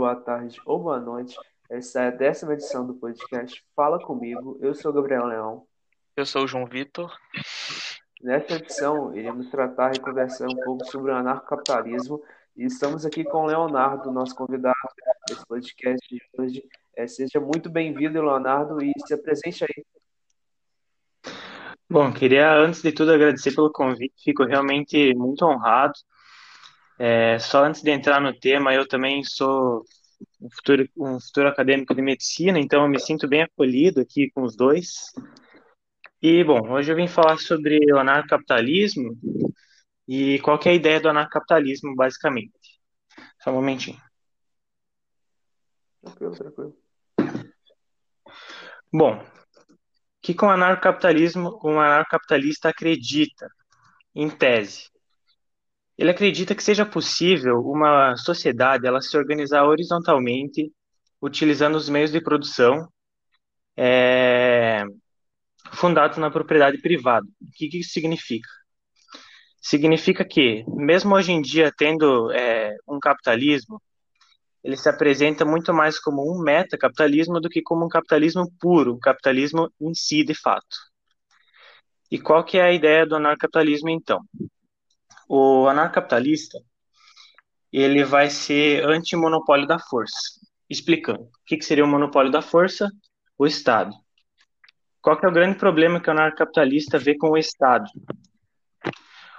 boa tarde ou boa noite. Essa é a décima edição do podcast Fala Comigo. Eu sou Gabriel Leão. Eu sou o João Vitor. Nesta edição, iremos tratar e conversar um pouco sobre o anarcocapitalismo e estamos aqui com o Leonardo, nosso convidado desse podcast de hoje. É, seja muito bem-vindo, Leonardo, e se apresente aí. Bom, queria antes de tudo agradecer pelo convite, fico realmente muito honrado. É, só antes de entrar no tema, eu também sou um futuro, um futuro acadêmico de medicina, então eu me sinto bem acolhido aqui com os dois. E, bom, hoje eu vim falar sobre o anarcocapitalismo e qual é a ideia do anarcocapitalismo, basicamente. Só um momentinho. Tranquilo, tranquilo. Bom, que o anarcocapitalismo, um anarcocapitalista acredita, em tese. Ele acredita que seja possível uma sociedade ela se organizar horizontalmente, utilizando os meios de produção é, fundados na propriedade privada. O que, que isso significa? Significa que, mesmo hoje em dia tendo é, um capitalismo, ele se apresenta muito mais como um metacapitalismo do que como um capitalismo puro, um capitalismo em si, de fato. E qual que é a ideia do anarcapitalismo, então? O anarcapitalista, ele vai ser anti-monopólio da força. Explicando. O que, seria o monopólio da força? O Estado. Qual que é o grande problema que o anarcapitalista vê com o Estado?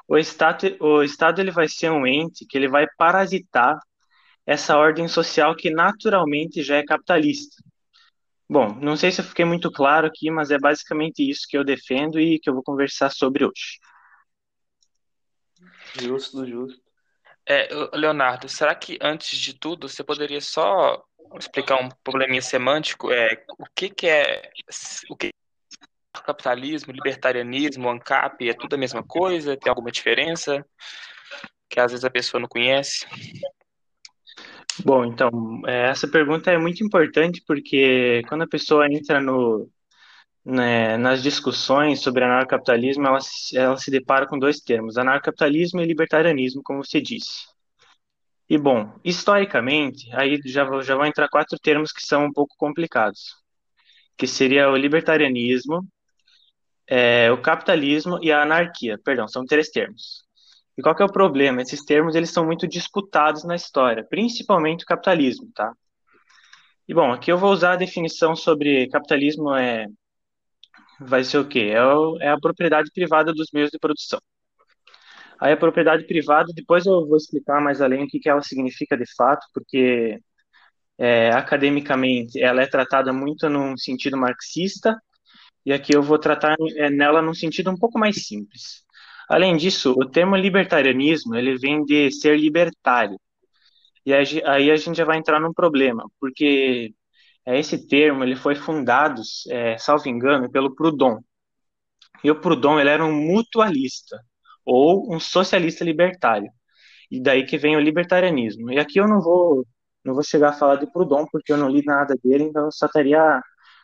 O Estado, o Estado ele vai ser um ente que ele vai parasitar essa ordem social que naturalmente já é capitalista. Bom, não sei se eu fiquei muito claro aqui, mas é basicamente isso que eu defendo e que eu vou conversar sobre hoje. Justo, justo. É, Leonardo, será que antes de tudo você poderia só explicar um probleminha semântico? É, o que, que é o que é capitalismo, libertarianismo, ANCAP, é tudo a mesma coisa? Tem alguma diferença que às vezes a pessoa não conhece? Bom, então, é, essa pergunta é muito importante porque quando a pessoa entra no, né, nas discussões sobre anarcapitalismo, ela, ela se depara com dois termos, anarcapitalismo e libertarianismo, como você disse. E, bom, historicamente, aí já, já vão entrar quatro termos que são um pouco complicados, que seria o libertarianismo, é, o capitalismo e a anarquia. Perdão, são três termos. E qual que é o problema? Esses termos eles são muito disputados na história, principalmente o capitalismo, tá? E bom, aqui eu vou usar a definição sobre capitalismo é vai ser o quê? É, o, é a propriedade privada dos meios de produção. Aí a propriedade privada, depois eu vou explicar mais além o que, que ela significa de fato, porque é, academicamente ela é tratada muito num sentido marxista, e aqui eu vou tratar é, nela num sentido um pouco mais simples. Além disso, o termo libertarianismo, ele vem de ser libertário. E aí a gente já vai entrar num problema, porque esse termo ele foi fundado, é, salvo engano, pelo Proudhon. E o Proudhon ele era um mutualista, ou um socialista libertário. E daí que vem o libertarianismo. E aqui eu não vou não vou chegar a falar de Proudhon, porque eu não li nada dele, então eu só estaria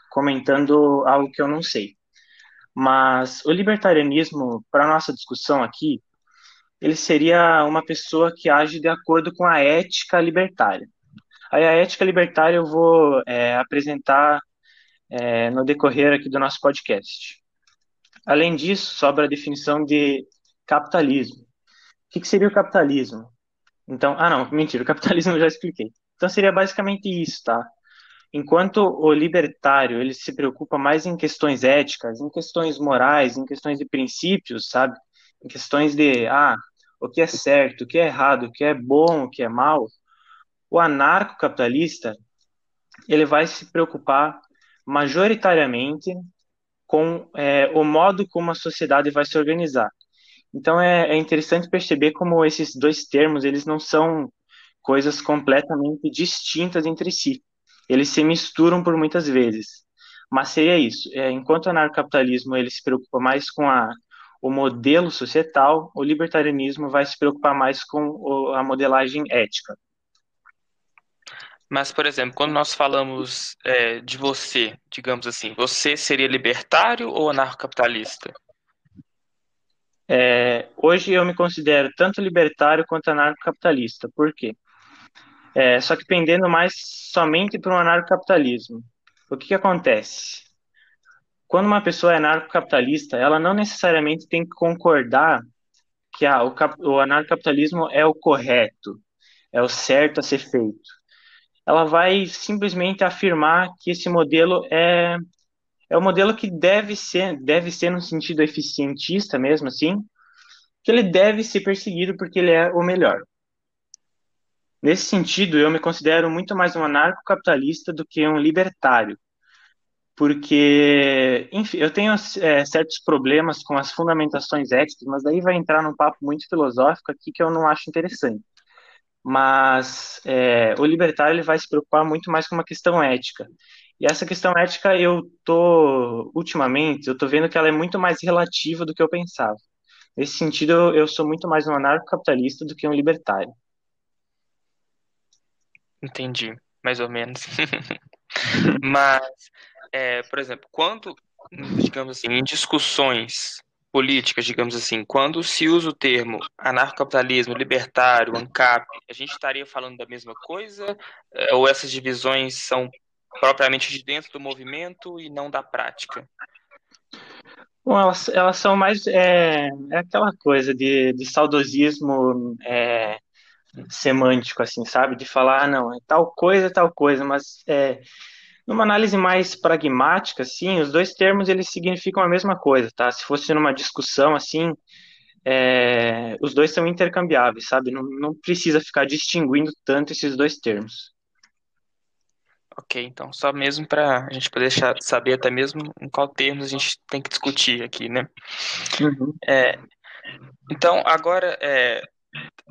comentando algo que eu não sei. Mas o libertarianismo, para nossa discussão aqui, ele seria uma pessoa que age de acordo com a ética libertária. Aí a ética libertária eu vou é, apresentar é, no decorrer aqui do nosso podcast. Além disso, sobra a definição de capitalismo. O que, que seria o capitalismo? Então, ah não, mentira, o capitalismo eu já expliquei. Então seria basicamente isso, tá? Enquanto o libertário ele se preocupa mais em questões éticas, em questões morais, em questões de princípios, sabe? Em questões de ah, o que é certo, o que é errado, o que é bom, o que é mal. O anarcocapitalista ele vai se preocupar majoritariamente com é, o modo como a sociedade vai se organizar. Então é, é interessante perceber como esses dois termos eles não são coisas completamente distintas entre si eles se misturam por muitas vezes. Mas seria isso. É, enquanto o anarcapitalismo ele se preocupa mais com a, o modelo societal, o libertarianismo vai se preocupar mais com o, a modelagem ética. Mas, por exemplo, quando nós falamos é, de você, digamos assim, você seria libertário ou anarcocapitalista? É, hoje eu me considero tanto libertário quanto anarcocapitalista. Por quê? É, só que pendendo mais somente para o anarcocapitalismo. O que, que acontece? Quando uma pessoa é anarcocapitalista, ela não necessariamente tem que concordar que ah, o, o anarcocapitalismo é o correto, é o certo a ser feito. Ela vai simplesmente afirmar que esse modelo é é o modelo que deve ser, deve ser no sentido eficientista mesmo, assim, que ele deve ser perseguido porque ele é o melhor. Nesse sentido, eu me considero muito mais um anarcocapitalista do que um libertário, porque, enfim, eu tenho é, certos problemas com as fundamentações éticas, mas daí vai entrar num papo muito filosófico aqui que eu não acho interessante. Mas é, o libertário ele vai se preocupar muito mais com uma questão ética. E essa questão ética, eu tô, ultimamente, eu tô vendo que ela é muito mais relativa do que eu pensava. Nesse sentido, eu, sou muito mais um anarcocapitalista do que um libertário. Entendi, mais ou menos. Mas, é, por exemplo, quando, digamos assim, em discussões políticas, digamos assim, quando se usa o termo anarcocapitalismo, libertário, ANCAP, a gente estaria falando da mesma coisa? É, ou essas divisões são propriamente de dentro do movimento e não da prática? Bom, elas, elas são mais. É, é aquela coisa de, de saudosismo é, semântico, assim, sabe? De falar, ah, não, é tal coisa, tal coisa, mas é, numa análise mais pragmática, assim, os dois termos eles significam a mesma coisa, tá? Se fosse numa discussão, assim, é, os dois são intercambiáveis, sabe? Não, não precisa ficar distinguindo tanto esses dois termos. Ok, então só mesmo para a gente poder deixar, saber até mesmo em qual termos a gente tem que discutir aqui, né? Uhum. É, então, agora, é,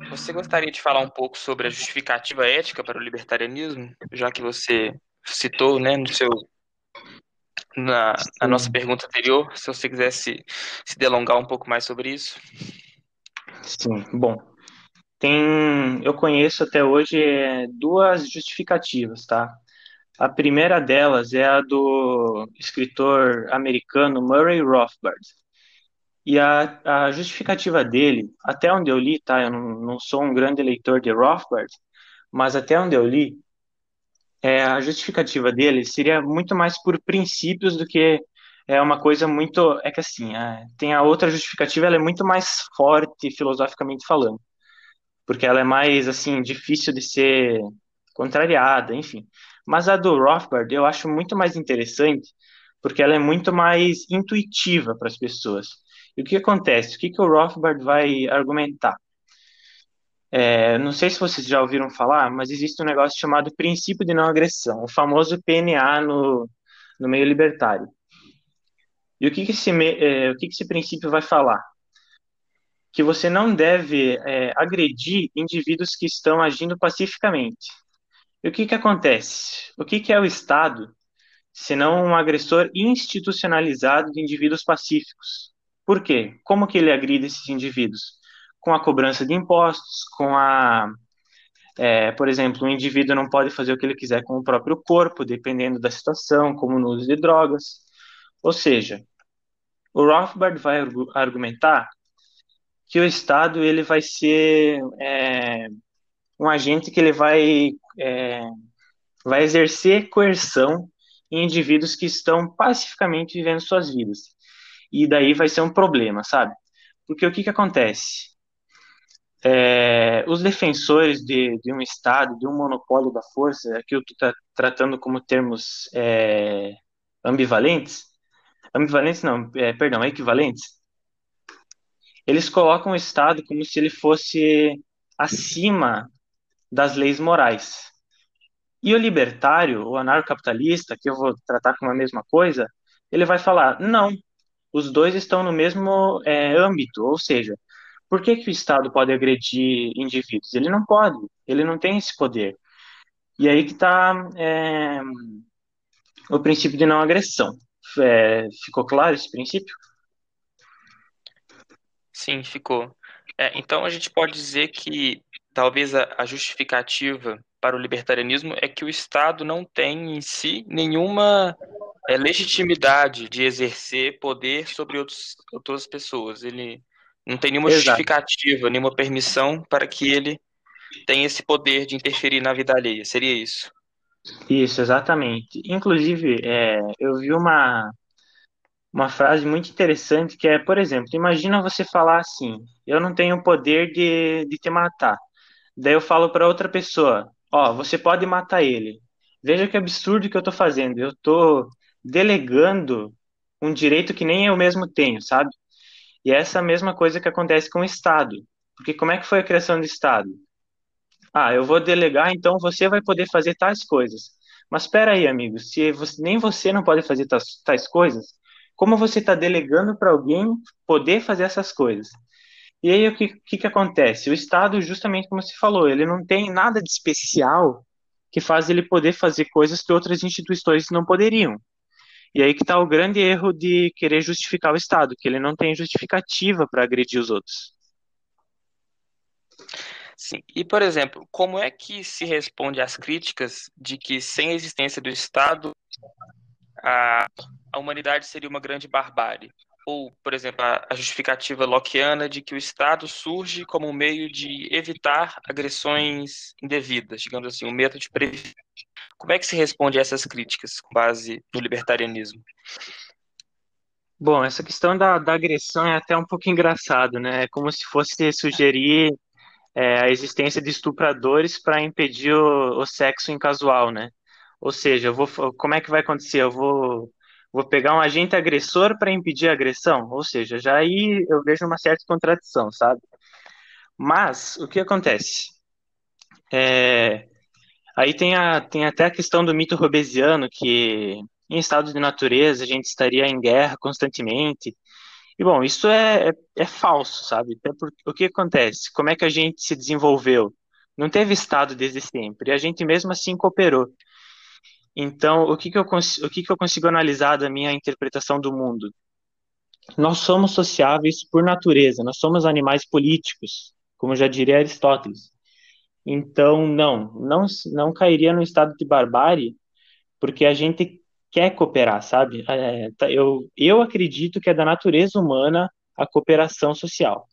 você gostaria de falar um pouco sobre a justificativa ética para o libertarianismo, já que você citou, né, no seu na, na nossa pergunta anterior, se você quisesse se delongar um pouco mais sobre isso. Sim, bom, tem, eu conheço até hoje é, duas justificativas, tá? A primeira delas é a do escritor americano Murray Rothbard. E a, a justificativa dele, até onde eu li, tá? Eu não, não sou um grande leitor de Rothbard, mas até onde eu li, é, a justificativa dele seria muito mais por princípios do que é uma coisa muito. É que assim, é, tem a outra justificativa, ela é muito mais forte filosoficamente falando, porque ela é mais assim difícil de ser contrariada, enfim. Mas a do Rothbard eu acho muito mais interessante, porque ela é muito mais intuitiva para as pessoas. E o que acontece? O que, que o Rothbard vai argumentar? É, não sei se vocês já ouviram falar, mas existe um negócio chamado princípio de não agressão, o famoso PNA no, no meio libertário. E o que, que, esse, é, o que, que esse princípio vai falar? Que você não deve é, agredir indivíduos que estão agindo pacificamente. E o que, que acontece? O que, que é o Estado, senão um agressor institucionalizado de indivíduos pacíficos? Por quê? Como que ele agride esses indivíduos? Com a cobrança de impostos, com a. É, por exemplo, um indivíduo não pode fazer o que ele quiser com o próprio corpo, dependendo da situação, como no uso de drogas. Ou seja, o Rothbard vai argumentar que o Estado ele vai ser é, um agente que ele vai, é, vai exercer coerção em indivíduos que estão pacificamente vivendo suas vidas. E daí vai ser um problema, sabe? Porque o que, que acontece? É, os defensores de, de, um Estado, de um monopólio da força, aqui eu estou tratando como termos é, ambivalentes, ambivalentes não, é, perdão, equivalentes, eles colocam o Estado como se ele fosse acima das leis morais. E o libertário, o anarcocapitalista, que eu vou tratar como a mesma coisa, ele vai falar: não, os dois estão no mesmo é, âmbito, ou seja, por que, que o Estado pode agredir indivíduos? Ele não pode, ele não tem esse poder. E aí que está é, o princípio de não agressão. É, ficou claro esse princípio? Sim, ficou. É, então a gente pode dizer que talvez a, a justificativa para o libertarianismo é que o Estado não tem em si nenhuma é, legitimidade de exercer poder sobre outros, outras pessoas. Ele não tem nenhuma Exato. justificativa, nenhuma permissão para que ele tem esse poder de interferir na vida alheia. Seria isso? Isso, exatamente. Inclusive, é, eu vi uma, uma frase muito interessante que é, por exemplo, imagina você falar assim: eu não tenho o poder de, de te matar. Daí eu falo para outra pessoa: ó, você pode matar ele. Veja que absurdo que eu tô fazendo. Eu tô delegando um direito que nem eu mesmo tenho, sabe? E é essa mesma coisa que acontece com o Estado. Porque como é que foi a criação do Estado? Ah, eu vou delegar, então você vai poder fazer tais coisas. Mas espera aí, amigo, se você, nem você não pode fazer tais, tais coisas, como você está delegando para alguém poder fazer essas coisas? E aí o que, que, que acontece? O Estado, justamente como você falou, ele não tem nada de especial que faz ele poder fazer coisas que outras instituições não poderiam. E aí que está o grande erro de querer justificar o Estado, que ele não tem justificativa para agredir os outros. Sim. E, por exemplo, como é que se responde às críticas de que sem a existência do Estado, a, a humanidade seria uma grande barbárie? Ou, por exemplo, a, a justificativa lockeana de que o Estado surge como um meio de evitar agressões indevidas, digamos assim, um método de prevenção. Como é que se responde a essas críticas com base no libertarianismo? Bom, essa questão da, da agressão é até um pouco engraçado, né? É como se fosse sugerir é, a existência de estupradores para impedir o, o, sexo incasual, né? Ou seja, vou, como é que vai acontecer? Eu vou, vou pegar um agente agressor para impedir a agressão? Ou seja, já aí eu vejo uma certa contradição, sabe? Mas o que acontece? É, aí tem, a, tem até a questão do mito robesiano, que em estado de natureza a gente estaria em guerra constantemente, e bom, isso é, é, é falso, sabe? Até porque, o que acontece? Como é que a gente se desenvolveu? Não teve Estado desde sempre, e a gente mesmo assim cooperou. Então, o que, que, eu, o que, que eu consigo analisar da minha interpretação do mundo? Nós somos sociáveis por natureza, nós somos animais políticos, como já diria Aristóteles. Então, não, não, não cairia no estado de barbárie, porque a gente quer cooperar, sabe? É, tá, eu, eu acredito que é da natureza humana a cooperação social.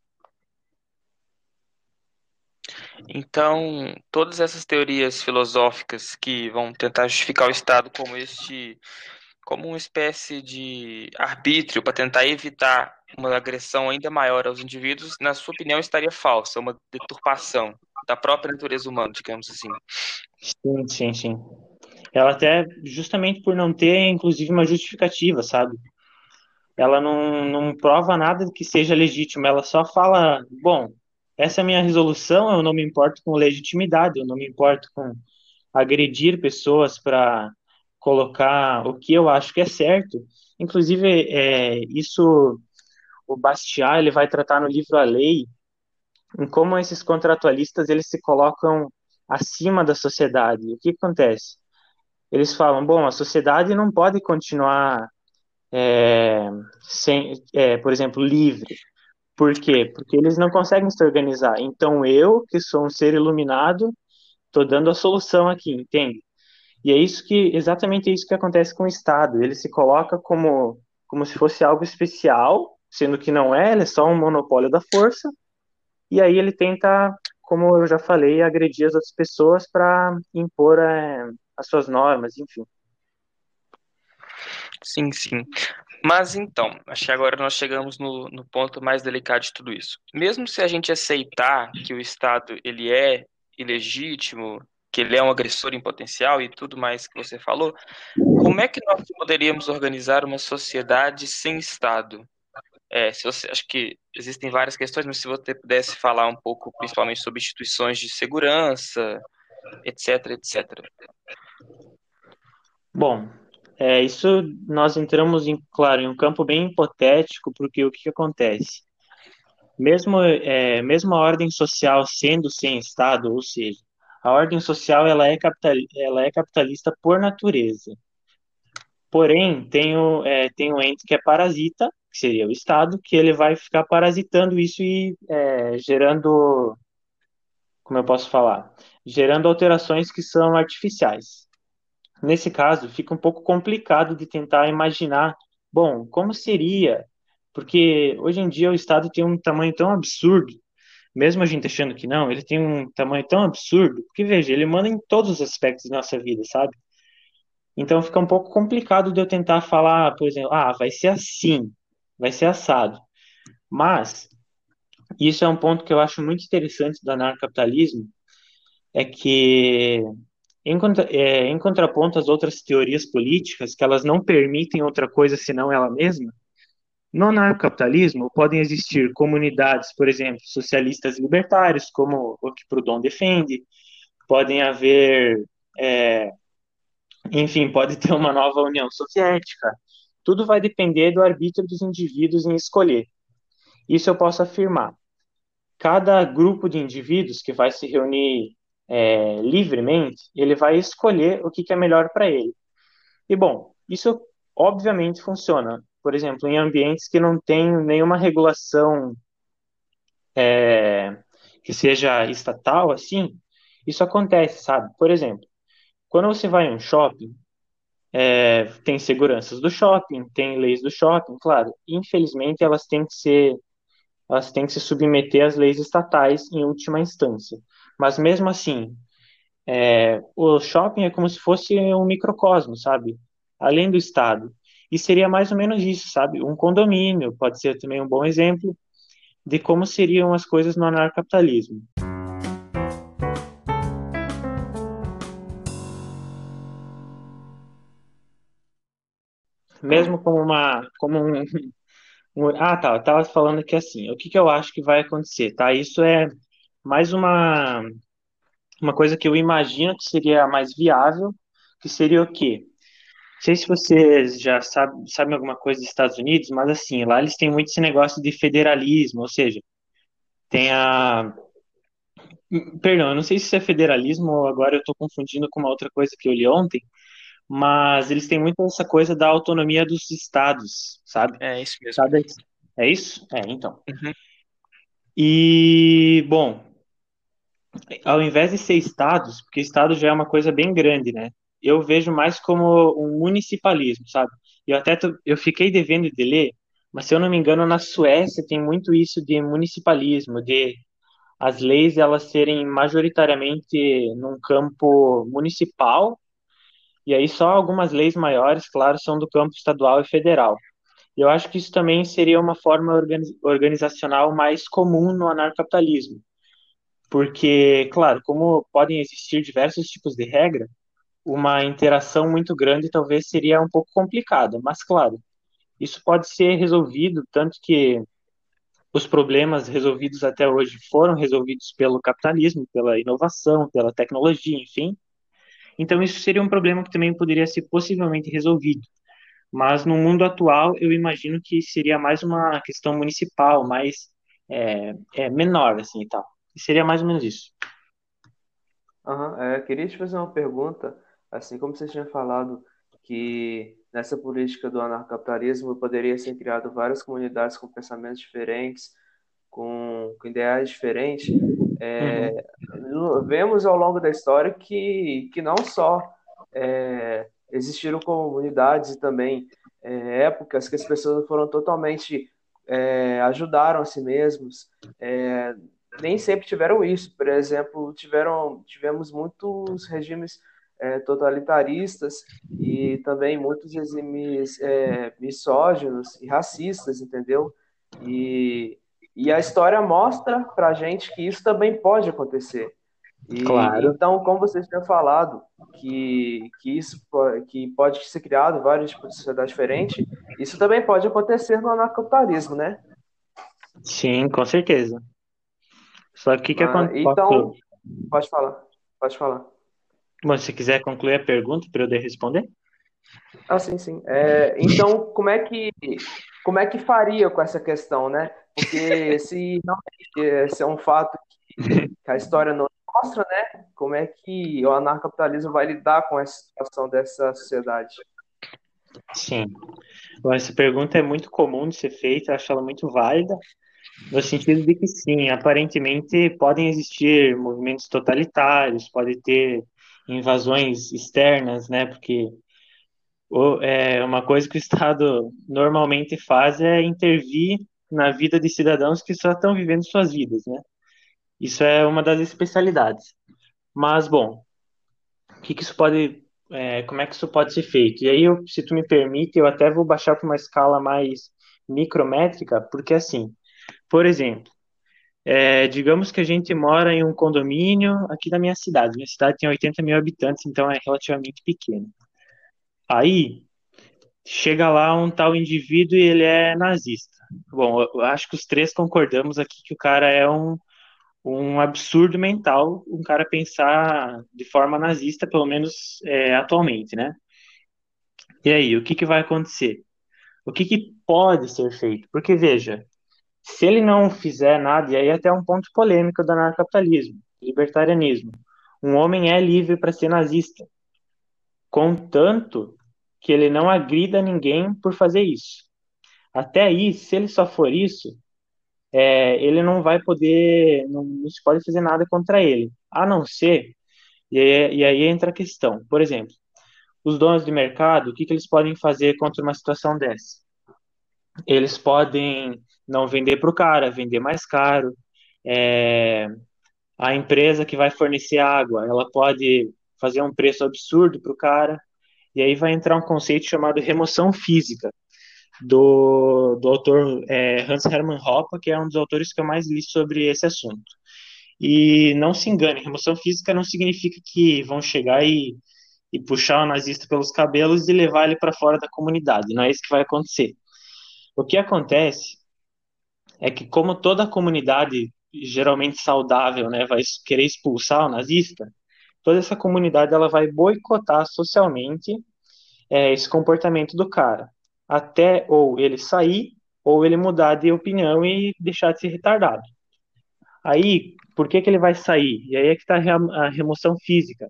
Então, todas essas teorias filosóficas que vão tentar justificar o Estado como este, como uma espécie de arbítrio para tentar evitar uma agressão ainda maior aos indivíduos, na sua opinião, estaria falsa, uma deturpação da própria natureza humana, digamos assim. Sim, sim, sim. Ela até, justamente por não ter, inclusive, uma justificativa, sabe? Ela não, não prova nada que seja legítimo, ela só fala, bom, essa é a minha resolução, eu não me importo com legitimidade, eu não me importo com agredir pessoas para colocar o que eu acho que é certo. Inclusive, é, isso o Bastiat ele vai tratar no livro A Lei, em como esses contratualistas eles se colocam acima da sociedade. O que acontece? eles falam, bom, a sociedade não pode continuar é, sem, é, por exemplo, livre. Por quê? Porque eles não conseguem se organizar. Então eu, que sou um ser iluminado, estou dando a solução aqui, entende? E é isso que, exatamente isso que acontece com o Estado. Ele se coloca como, como se fosse algo especial, sendo que não é, ele é só um monopólio da força. E aí ele tenta, como eu já falei, agredir as outras pessoas para impor é, as suas normas, enfim. Sim, sim. Mas então, acho que agora nós chegamos no, no ponto mais delicado de tudo isso. Mesmo se a gente aceitar que o Estado ele é ilegítimo, que ele é um agressor em potencial e tudo mais que você falou, como é que nós poderíamos organizar uma sociedade sem Estado? É, se você, acho que existem várias questões, mas se você pudesse falar um pouco, principalmente sobre instituições de segurança, etc, etc. Bom, é, isso nós entramos em, claro, em um campo bem hipotético, porque o que, que acontece? Mesmo, é, mesmo a ordem social sendo sem Estado, ou seja, a ordem social ela é, capital, ela é capitalista por natureza. Porém, tem o, é, tem o ente que é parasita, que seria o Estado, que ele vai ficar parasitando isso e é, gerando, como eu posso falar, gerando alterações que são artificiais. Nesse caso, fica um pouco complicado de tentar imaginar, bom, como seria? Porque hoje em dia o Estado tem um tamanho tão absurdo mesmo a gente achando que não, ele tem um tamanho tão absurdo, porque veja, ele manda em todos os aspectos da nossa vida, sabe? Então fica um pouco complicado de eu tentar falar, por exemplo, ah, vai ser assim, vai ser assado. Mas isso é um ponto que eu acho muito interessante do anarcapitalismo, é que em, é, em contraponto às outras teorias políticas, que elas não permitem outra coisa senão ela mesma, no anarcocapitalismo podem existir comunidades, por exemplo, socialistas libertários, como o que Proudhon defende, podem haver, é, enfim, pode ter uma nova União Soviética. Tudo vai depender do arbítrio dos indivíduos em escolher. Isso eu posso afirmar. Cada grupo de indivíduos que vai se reunir é, livremente, ele vai escolher o que, que é melhor para ele. E bom, isso obviamente funciona por exemplo, em ambientes que não tem nenhuma regulação é, que seja estatal, assim, isso acontece, sabe? Por exemplo, quando você vai em um shopping, é, tem seguranças do shopping, tem leis do shopping, claro. Infelizmente, elas têm que ser, elas têm que se submeter às leis estatais em última instância. Mas mesmo assim, é, o shopping é como se fosse um microcosmo, sabe? Além do Estado. E seria mais ou menos isso, sabe? Um condomínio pode ser também um bom exemplo de como seriam as coisas no anarcapitalismo. Mesmo como uma, como um, um ah, tá, eu tava falando que assim, o que que eu acho que vai acontecer, tá? Isso é mais uma uma coisa que eu imagino que seria mais viável, que seria o quê? sei se vocês já sabem, sabem alguma coisa dos Estados Unidos, mas assim, lá eles têm muito esse negócio de federalismo, ou seja, tem a. Perdão, eu não sei se isso é federalismo ou agora eu estou confundindo com uma outra coisa que eu li ontem, mas eles têm muito essa coisa da autonomia dos estados, sabe? É isso mesmo. É isso? É, então. Uhum. E, bom, ao invés de ser estados, porque estado já é uma coisa bem grande, né? eu vejo mais como um municipalismo, sabe? Eu até tô, eu fiquei devendo de ler, mas se eu não me engano, na Suécia tem muito isso de municipalismo, de as leis elas serem majoritariamente num campo municipal, e aí só algumas leis maiores, claro, são do campo estadual e federal. Eu acho que isso também seria uma forma organizacional mais comum no anarcapitalismo. Porque, claro, como podem existir diversos tipos de regra, uma interação muito grande talvez seria um pouco complicado, mas claro, isso pode ser resolvido, tanto que os problemas resolvidos até hoje foram resolvidos pelo capitalismo, pela inovação, pela tecnologia, enfim. Então isso seria um problema que também poderia ser possivelmente resolvido. Mas no mundo atual, eu imagino que seria mais uma questão municipal, mais é, é menor, assim, e tal. Seria mais ou menos isso. Uhum. É, queria te fazer uma pergunta assim como você tinha falado que nessa política do anarcapitalismo poderia ser criado várias comunidades com pensamentos diferentes, com, com ideais diferentes, é, uhum. vemos ao longo da história que, que não só é, existiram comunidades e também é, épocas que as pessoas foram totalmente é, ajudaram a si mesmos, é, nem sempre tiveram isso. Por exemplo, tiveram tivemos muitos regimes é, totalitaristas e também muitos regimes misóginos e racistas, entendeu? E, e a história mostra para gente que isso também pode acontecer. E, claro. Então, como vocês tinham falado, que, que isso que pode ser criado vários tipos de sociedade diferente, isso também pode acontecer no anarcapitalismo, né? Sim, com certeza. Só que o que ah, acontece? Então, pode falar, pode falar. Bom, se quiser concluir a pergunta para eu responder. Ah, sim, sim. É, então, como é que como é que faria com essa questão, né? Porque se não esse é um fato que, que a história não mostra, né? Como é que o anarcapitalismo vai lidar com essa situação dessa sociedade? Sim. Essa pergunta é muito comum de ser feita, acho ela muito válida, no sentido de que sim, aparentemente podem existir movimentos totalitários, pode ter invasões externas, né? Porque é, uma coisa que o Estado normalmente faz é intervir na vida de cidadãos que só estão vivendo suas vidas, né? Isso é uma das especialidades. Mas, bom, o que, que isso pode, é, como é que isso pode ser feito? E aí, eu, se tu me permite, eu até vou baixar para uma escala mais micrométrica, porque assim, por exemplo, é, digamos que a gente mora em um condomínio aqui da minha cidade. Minha cidade tem 80 mil habitantes, então é relativamente pequeno. Aí, chega lá um tal indivíduo e ele é nazista. Bom, eu acho que os três concordamos aqui que o cara é um, um absurdo mental, um cara pensar de forma nazista, pelo menos é, atualmente, né? E aí, o que, que vai acontecer? O que, que pode ser feito? Porque, veja, se ele não fizer nada, e aí até um ponto polêmico do anarcapitalismo, libertarianismo, um homem é livre para ser nazista, contanto que ele não agrida ninguém por fazer isso. Até aí, se ele só for isso, é, ele não vai poder, não, não, se pode fazer nada contra ele, a não ser, e aí, e aí entra a questão, por exemplo, os donos de mercado, o que, que eles podem fazer contra uma situação dessa? Eles podem não vender para o cara, vender mais caro. É, a empresa que vai fornecer água, ela pode fazer um preço absurdo para o cara. E aí vai entrar um conceito chamado remoção física, do, do autor é, Hans Hermann Hoppe, que é um dos autores que eu mais li sobre esse assunto. E não se engane, remoção física não significa que vão chegar e, e puxar o nazista pelos cabelos e levar ele para fora da comunidade. Não é isso que vai acontecer. O que acontece é que, como toda comunidade geralmente saudável né, vai querer expulsar o nazista, toda essa comunidade ela vai boicotar socialmente é, esse comportamento do cara, até ou ele sair ou ele mudar de opinião e deixar de ser retardado. Aí, por que, que ele vai sair? E aí é que está a remoção física.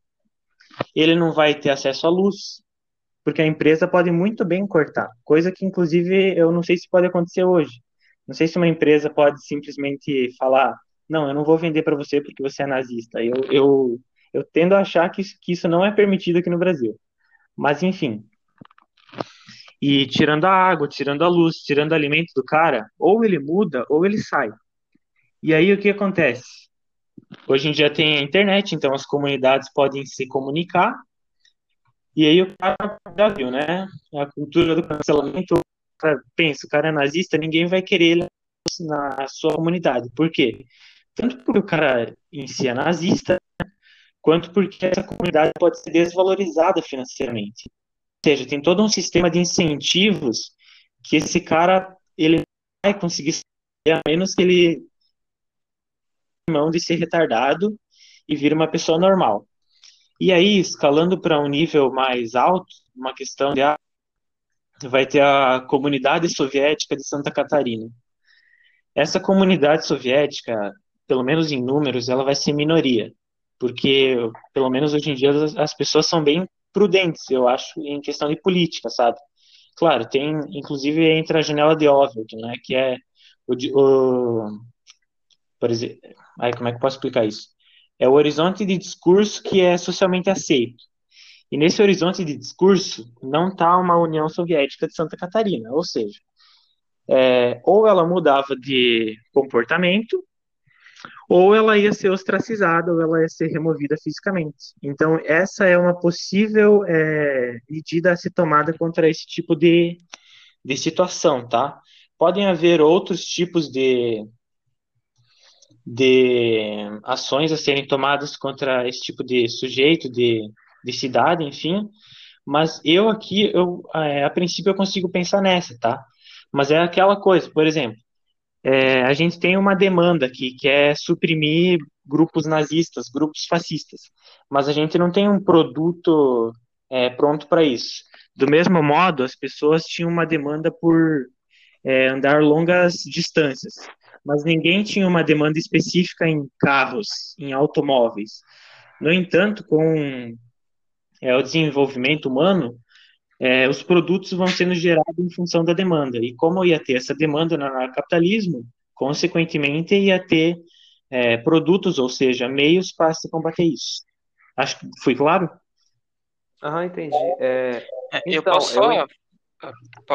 Ele não vai ter acesso à luz, porque a empresa pode muito bem cortar, coisa que inclusive eu não sei se pode acontecer hoje. Não sei se uma empresa pode simplesmente falar, não, eu não vou vender para você porque você é nazista. Eu, eu, eu tendo a achar que, que isso não é permitido aqui no Brasil. Mas enfim. E tirando a água, tirando a luz, tirando o alimento do cara, ou ele muda ou ele sai. E aí o que acontece? Hoje em dia tem a internet, então as comunidades podem se comunicar e aí o cara já viu, né? A cultura do cancelamento, o cara pensa, o cara é nazista, ninguém vai querer ele na sua comunidade. Por quê? Tanto porque o cara em si é nazista, quanto porque essa comunidade pode ser desvalorizada financeiramente. Seja, tem todo um sistema de incentivos que esse cara ele vai conseguir a menos que ele mão de ser retardado e vira uma pessoa normal. E aí, escalando para um nível mais alto, uma questão de ah, vai ter a comunidade soviética de Santa Catarina. Essa comunidade soviética, pelo menos em números, ela vai ser minoria, porque pelo menos hoje em dia as pessoas são bem prudentes, eu acho, em questão de política, sabe? Claro, tem, inclusive, entre a janela de Overton, né, que é o, o por exemplo, aí como é que eu posso explicar isso? é o horizonte de discurso que é socialmente aceito. E nesse horizonte de discurso não está uma União Soviética de Santa Catarina, ou seja, é, ou ela mudava de comportamento, ou ela ia ser ostracizada, ou ela ia ser removida fisicamente. Então, essa é uma possível é, medida a ser tomada contra esse tipo de, de situação, tá? Podem haver outros tipos de, de ações a serem tomadas contra esse tipo de sujeito, de, de cidade, enfim. Mas eu aqui, eu, é, a princípio, eu consigo pensar nessa, tá? Mas é aquela coisa, por exemplo, é, a gente tem uma demanda aqui que é suprimir grupos nazistas, grupos fascistas, mas a gente não tem um produto é, pronto para isso. Do mesmo modo, as pessoas tinham uma demanda por é, andar longas distâncias mas ninguém tinha uma demanda específica em carros, em automóveis. No entanto, com é, o desenvolvimento humano, é, os produtos vão sendo gerados em função da demanda. E como ia ter essa demanda no capitalismo, consequentemente ia ter é, produtos, ou seja, meios para se combater isso. Acho que foi claro? Ah, entendi. É, então, eu posso só. Eu...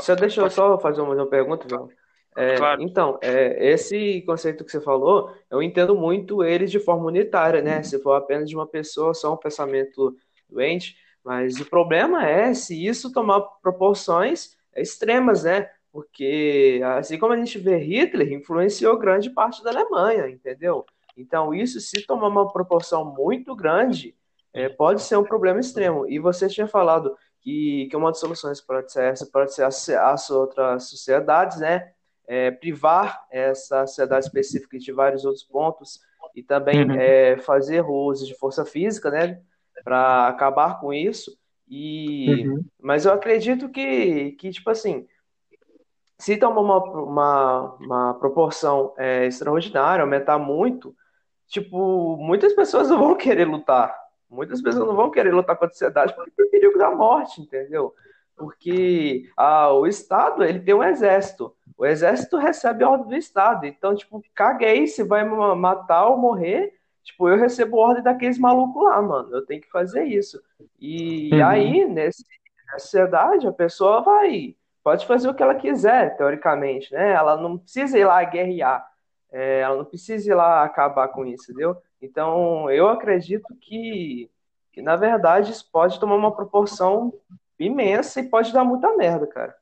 Só deixa eu só fazer uma, uma pergunta, viu? É, claro. Então, é, esse conceito que você falou, eu entendo muito ele de forma unitária, né? Se for apenas de uma pessoa, só um pensamento doente. Mas o problema é se isso tomar proporções extremas, né? Porque, assim como a gente vê Hitler, influenciou grande parte da Alemanha, entendeu? Então, isso, se tomar uma proporção muito grande, é, pode ser um problema extremo. E você tinha falado que, que uma das soluções pode ser essa, pode ser as outras sociedades, né? É, privar essa sociedade específica de vários outros pontos e também uhum. é, fazer uso de força física, né? Para acabar com isso. E, uhum. Mas eu acredito que, que tipo assim, se tomar uma, uma, uma proporção é, extraordinária, aumentar muito, tipo, muitas pessoas não vão querer lutar. Muitas pessoas não vão querer lutar contra a sociedade porque tem perigo da morte, entendeu? Porque ah, o Estado, ele tem um exército. O exército recebe ordem do Estado. Então, tipo, caguei se vai matar ou morrer. Tipo, eu recebo ordem daqueles malucos lá, mano. Eu tenho que fazer isso. E uhum. aí, nesse, nessa sociedade, a pessoa vai pode fazer o que ela quiser, teoricamente, né? Ela não precisa ir lá guerrear, é, ela não precisa ir lá acabar com isso, entendeu? Então, eu acredito que, que, na verdade, isso pode tomar uma proporção imensa e pode dar muita merda, cara.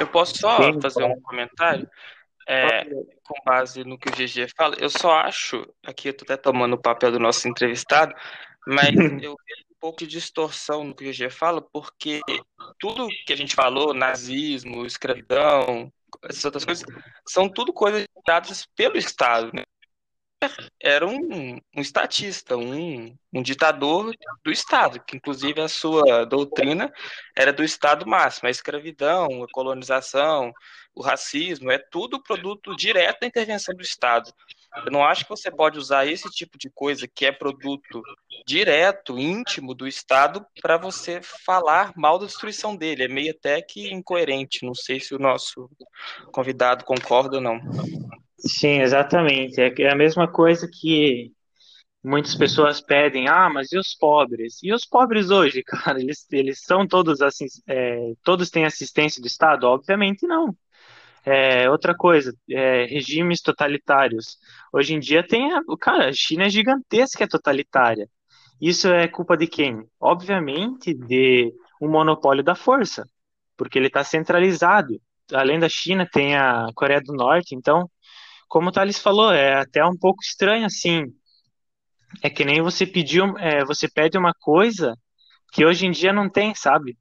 Eu posso só Sim, fazer um comentário? É, com base no que o GG fala, eu só acho, aqui eu tô até tomando o papel do nosso entrevistado, mas eu vejo pouco de distorção no que o GG fala, porque tudo que a gente falou, nazismo, escravidão, essas outras coisas, são tudo coisas dadas pelo Estado. Né? Era um, um estatista, um, um ditador do Estado, que inclusive a sua doutrina era do Estado máximo. A escravidão, a colonização, o racismo, é tudo produto direto da intervenção do Estado. Eu não acho que você pode usar esse tipo de coisa que é produto direto, íntimo do Estado, para você falar mal da destruição dele. É meio até que incoerente. Não sei se o nosso convidado concorda ou não. Sim, exatamente. É, é a mesma coisa que muitas pessoas pedem, ah, mas e os pobres? E os pobres hoje, cara, eles, eles são todos assim, é, todos têm assistência do Estado? Obviamente não. É, outra coisa, é, regimes totalitários. Hoje em dia tem, cara, a China é gigantesca, é totalitária. Isso é culpa de quem? Obviamente de um monopólio da força, porque ele está centralizado. Além da China, tem a Coreia do Norte. Então, como o Thales falou, é até um pouco estranho assim. É que nem você pediu, é, você pede uma coisa que hoje em dia não tem, sabe?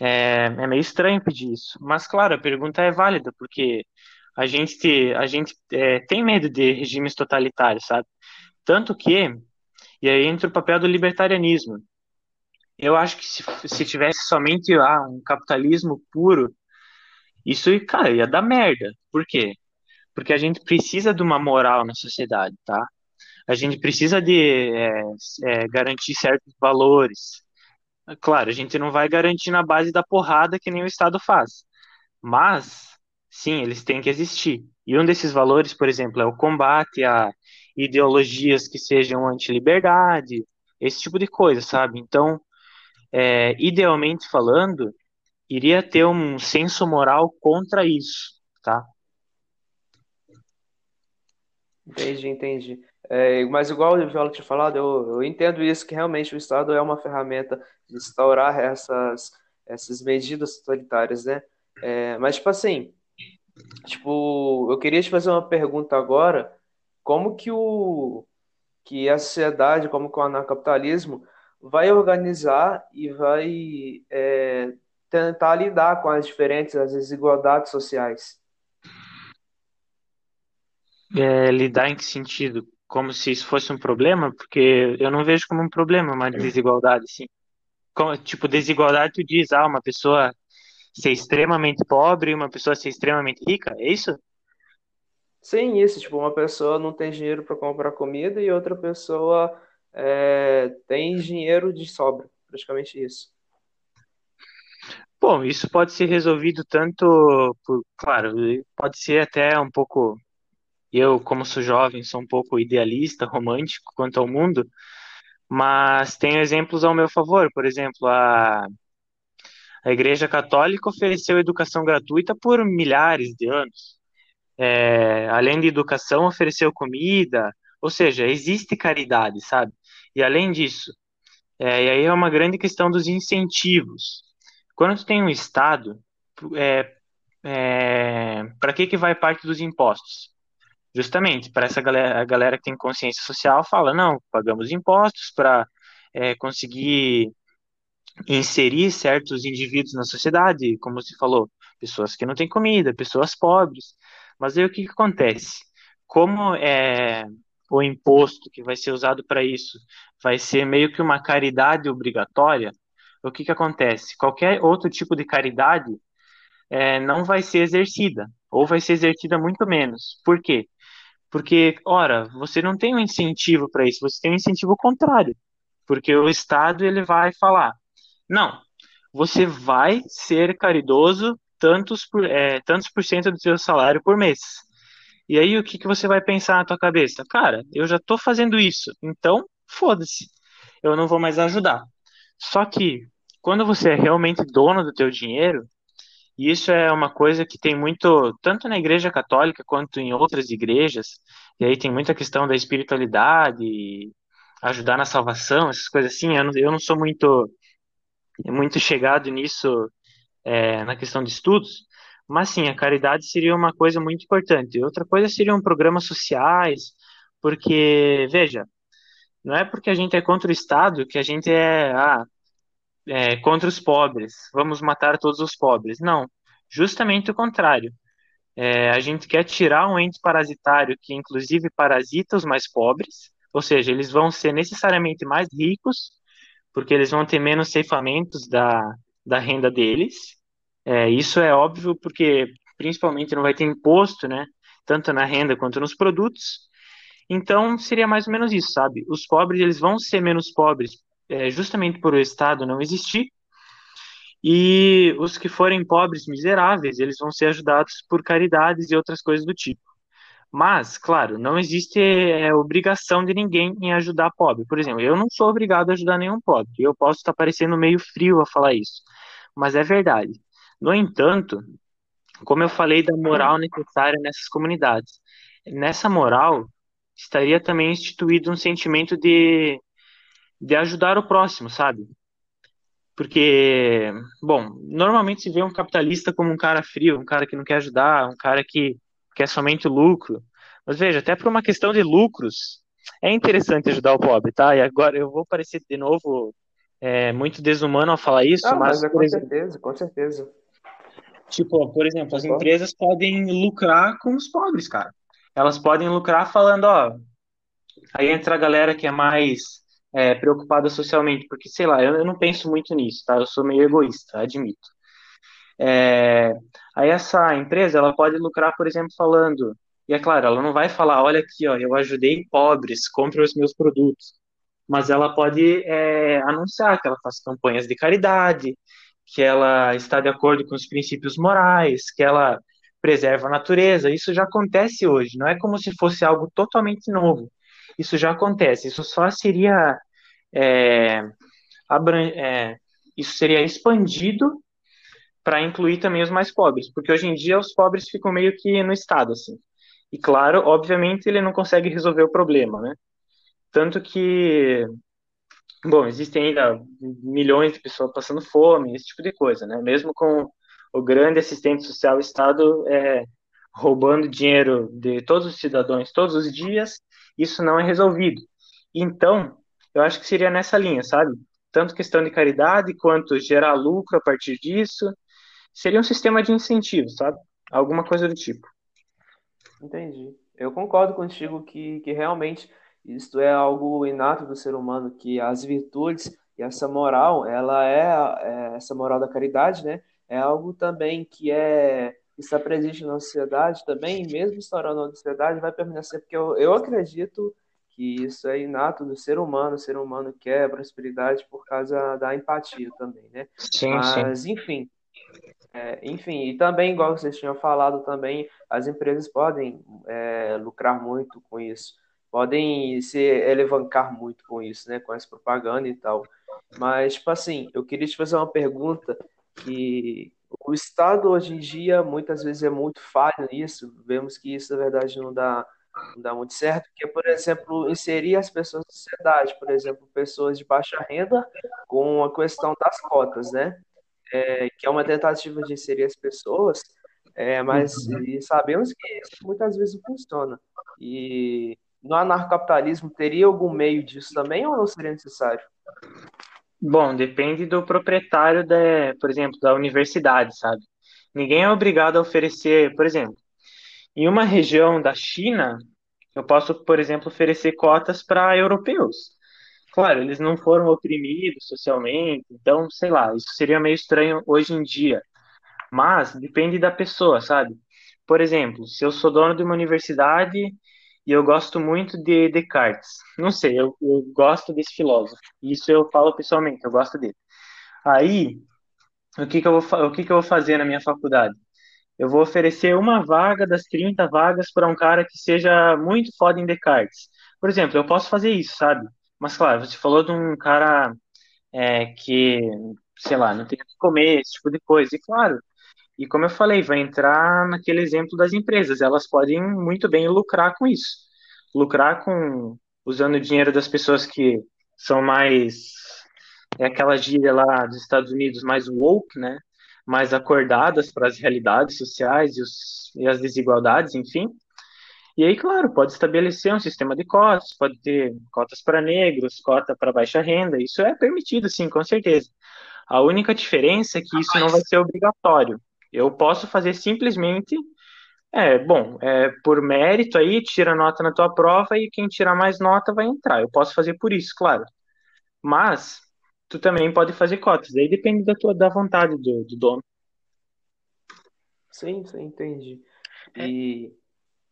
É, é meio estranho pedir isso. Mas, claro, a pergunta é válida, porque a gente, a gente é, tem medo de regimes totalitários, sabe? Tanto que, e aí entra o papel do libertarianismo. Eu acho que se, se tivesse somente ah, um capitalismo puro, isso, cara, ia dar merda. Por quê? Porque a gente precisa de uma moral na sociedade, tá? A gente precisa de é, é, garantir certos valores, Claro, a gente não vai garantir na base da porrada que nem o Estado faz. Mas, sim, eles têm que existir. E um desses valores, por exemplo, é o combate a ideologias que sejam anti-liberdade, esse tipo de coisa, sabe? Então, é, idealmente falando, iria ter um senso moral contra isso, tá? Entendi, entendi. É, mas igual o Viola tinha falado, eu, eu entendo isso, que realmente o Estado é uma ferramenta instaurar essas, essas medidas totalitárias, né? É, mas, tipo assim, tipo, eu queria te fazer uma pergunta agora, como que o que a sociedade, como que o anarcapitalismo vai organizar e vai é, tentar lidar com as diferentes, as desigualdades sociais? É, lidar em que sentido? Como se isso fosse um problema? Porque eu não vejo como um problema uma desigualdade, sim. Como, tipo, desigualdade, tu diz, ah, uma pessoa ser extremamente pobre e uma pessoa ser extremamente rica, é isso? Sim, isso. Tipo, uma pessoa não tem dinheiro para comprar comida e outra pessoa é, tem dinheiro de sobra. Praticamente isso. Bom, isso pode ser resolvido tanto por, claro, pode ser até um pouco eu, como sou jovem, sou um pouco idealista, romântico quanto ao mundo, mas tenho exemplos ao meu favor. Por exemplo, a, A Igreja Católica ofereceu educação gratuita por milhares de anos. É, além de educação, ofereceu comida, ou seja, existe caridade, sabe? E além disso, é, e aí é uma grande questão dos incentivos. Quando tu tem um Estado, é, é, para que, que vai parte dos impostos? Justamente, para essa galera, a galera que tem consciência social fala, não, pagamos impostos para é, conseguir inserir certos indivíduos na sociedade, como você falou, pessoas que não têm comida, pessoas pobres. Mas aí o que, que acontece? Como é o imposto que vai ser usado para isso vai ser meio que uma caridade obrigatória, o que, que acontece? Qualquer outro tipo de caridade é, não vai ser exercida, ou vai ser exercida muito menos. Por quê? Porque, ora, você não tem um incentivo para isso, você tem um incentivo contrário. Porque o Estado ele vai falar: não, você vai ser caridoso tantos por, é, tantos por cento do seu salário por mês. E aí o que, que você vai pensar na tua cabeça? Cara, eu já estou fazendo isso, então foda-se, eu não vou mais ajudar. Só que quando você é realmente dono do teu dinheiro, e isso é uma coisa que tem muito, tanto na igreja católica quanto em outras igrejas, e aí tem muita questão da espiritualidade, ajudar na salvação, essas coisas assim. Eu não, eu não sou muito, muito chegado nisso é, na questão de estudos, mas sim, a caridade seria uma coisa muito importante. Outra coisa seriam programas sociais, porque, veja, não é porque a gente é contra o Estado que a gente é, ah, é contra os pobres, vamos matar todos os pobres. Não, justamente o contrário. É, a gente quer tirar um ente parasitário que, inclusive, parasita os mais pobres, ou seja, eles vão ser necessariamente mais ricos, porque eles vão ter menos ceifamentos da, da renda deles, é, isso é óbvio porque principalmente não vai ter imposto, né? Tanto na renda quanto nos produtos. Então seria mais ou menos isso, sabe? Os pobres eles vão ser menos pobres é, justamente por o Estado não existir. E os que forem pobres miseráveis, eles vão ser ajudados por caridades e outras coisas do tipo. Mas, claro, não existe é, obrigação de ninguém em ajudar pobre. Por exemplo, eu não sou obrigado a ajudar nenhum pobre. Eu posso estar parecendo meio frio a falar isso, mas é verdade. No entanto, como eu falei da moral necessária nessas comunidades, nessa moral estaria também instituído um sentimento de, de ajudar o próximo, sabe? Porque, bom, normalmente se vê um capitalista como um cara frio, um cara que não quer ajudar, um cara que quer somente lucro. Mas veja, até por uma questão de lucros, é interessante ajudar o pobre, tá? E agora eu vou parecer de novo é, muito desumano ao falar isso, ah, mas, mas é com exemplo, certeza, com certeza. Tipo, por exemplo, as empresas podem lucrar com os pobres, cara. Elas podem lucrar falando, ó. Aí entra a galera que é mais é, preocupada socialmente, porque, sei lá, eu, eu, não penso muito nisso, tá? Eu sou meio egoísta, admito. É, aí essa empresa, ela pode lucrar, por exemplo, falando, e é claro, ela não vai falar, olha aqui, ó, eu ajudei pobres, compre os meus produtos. Mas ela pode é, anunciar que ela faz campanhas de caridade, que ela está de acordo com os princípios morais, que ela preserva a natureza. Isso já acontece hoje, não é como se fosse algo totalmente novo. Isso já acontece. Isso só seria é, é, isso seria expandido para incluir também os mais pobres, porque hoje em dia os pobres ficam meio que no estado assim. E claro, obviamente ele não consegue resolver o problema, né? Tanto que Bom, existem ainda milhões de pessoas passando fome, esse tipo de coisa, né? Mesmo com o grande assistente social, o Estado é, roubando dinheiro de todos os cidadãos todos os dias, isso não é resolvido. Então, eu acho que seria nessa linha, sabe? Tanto questão de caridade quanto gerar lucro a partir disso. Seria um sistema de incentivos, sabe? Alguma coisa do tipo. Entendi. Eu concordo contigo que, que realmente isto é algo inato do ser humano, que as virtudes e essa moral, ela é, é essa moral da caridade, né? É algo também que é está presente na sociedade também, e mesmo estourando na sociedade, vai permanecer, porque eu, eu acredito que isso é inato do ser humano, o ser humano quer prosperidade por causa da empatia também, né? Sim, Mas, sim. enfim, é, enfim, e também, igual vocês tinham falado também, as empresas podem é, lucrar muito com isso podem se elevancar muito com isso, né? Com essa propaganda e tal. Mas, tipo assim, eu queria te fazer uma pergunta E o Estado hoje em dia muitas vezes é muito falho nisso. Vemos que isso na verdade não dá não dá muito certo, porque, por exemplo, inserir as pessoas na sociedade, por exemplo, pessoas de baixa renda, com a questão das cotas, né? É, que é uma tentativa de inserir as pessoas, é, mas uhum. sabemos que isso muitas vezes não funciona. E no anarcapitalismo teria algum meio disso também ou não seria necessário? Bom, depende do proprietário, da, por exemplo, da universidade, sabe? Ninguém é obrigado a oferecer, por exemplo, em uma região da China, eu posso, por exemplo, oferecer cotas para europeus. Claro, eles não foram oprimidos socialmente, então, sei lá, isso seria meio estranho hoje em dia. Mas depende da pessoa, sabe? Por exemplo, se eu sou dono de uma universidade e eu gosto muito de Descartes, não sei, eu, eu gosto desse filósofo. Isso eu falo pessoalmente, eu gosto dele. Aí, o que que eu vou, o que que eu vou fazer na minha faculdade? eu vou oferecer uma vaga das 30 vagas para um cara que seja muito foda em Descartes. Por exemplo, eu posso fazer isso, sabe? Mas, claro, você falou de um cara é, que, sei lá, não tem que comer, esse tipo de coisa. E, claro, e como eu falei, vai entrar naquele exemplo das empresas. Elas podem muito bem lucrar com isso. Lucrar com usando o dinheiro das pessoas que são mais é aquela gíria lá dos Estados Unidos mais woke, né? mais acordadas para as realidades sociais e, os, e as desigualdades, enfim. E aí, claro, pode estabelecer um sistema de cotas, pode ter cotas para negros, cota para baixa renda, isso é permitido, sim, com certeza. A única diferença é que isso não vai ser obrigatório. Eu posso fazer simplesmente, é, bom, é, por mérito aí, tira nota na tua prova e quem tirar mais nota vai entrar. Eu posso fazer por isso, claro. Mas tu também pode fazer cotas. Aí depende da tua da vontade do, do dono. Sim, sim, entendi. É. E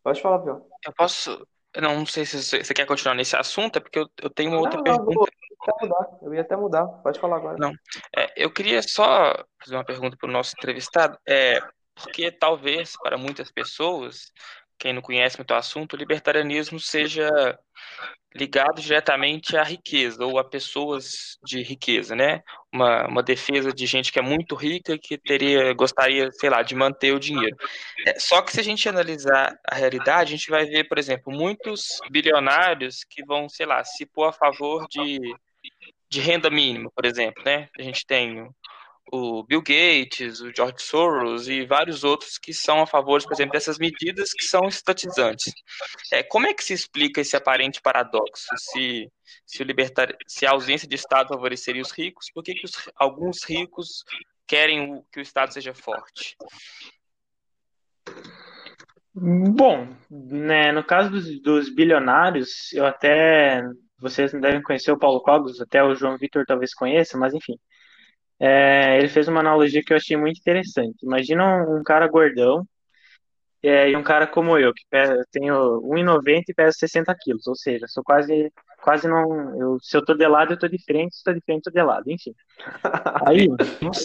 pode falar, Biel. Eu posso. Eu não sei se você quer continuar nesse assunto, é porque eu, eu tenho uma outra não, pergunta. Ia mudar. eu ia até mudar. Pode falar agora. Não. É, eu queria só fazer uma pergunta para o nosso entrevistado. É, porque talvez para muitas pessoas, quem não conhece muito o assunto, o libertarianismo seja ligado diretamente à riqueza ou a pessoas de riqueza, né? Uma, uma defesa de gente que é muito rica que teria gostaria, sei lá, de manter o dinheiro. É, só que se a gente analisar a realidade, a gente vai ver, por exemplo, muitos bilionários que vão, sei lá, se pôr a favor de, de renda mínima, por exemplo, né? A gente tem o Bill Gates, o George Soros e vários outros que são a favor, por exemplo, dessas medidas que são estatizantes. É, como é que se explica esse aparente paradoxo? Se, se, o se a ausência de Estado favoreceria os ricos, por que, que os... alguns ricos querem que o Estado seja forte? Bom, né, no caso dos, dos bilionários, eu até vocês não devem conhecer o Paulo Cogos, até o João Vitor talvez conheça, mas enfim. É, ele fez uma analogia que eu achei muito interessante. Imagina um, um cara gordão é, e um cara como eu, que pesa, tenho 1,90 e peso 60 quilos, ou seja, sou quase, quase não. Eu, se eu tô de lado, eu tô de frente, se tô de frente, eu tô de lado, enfim. Aí. Nossa,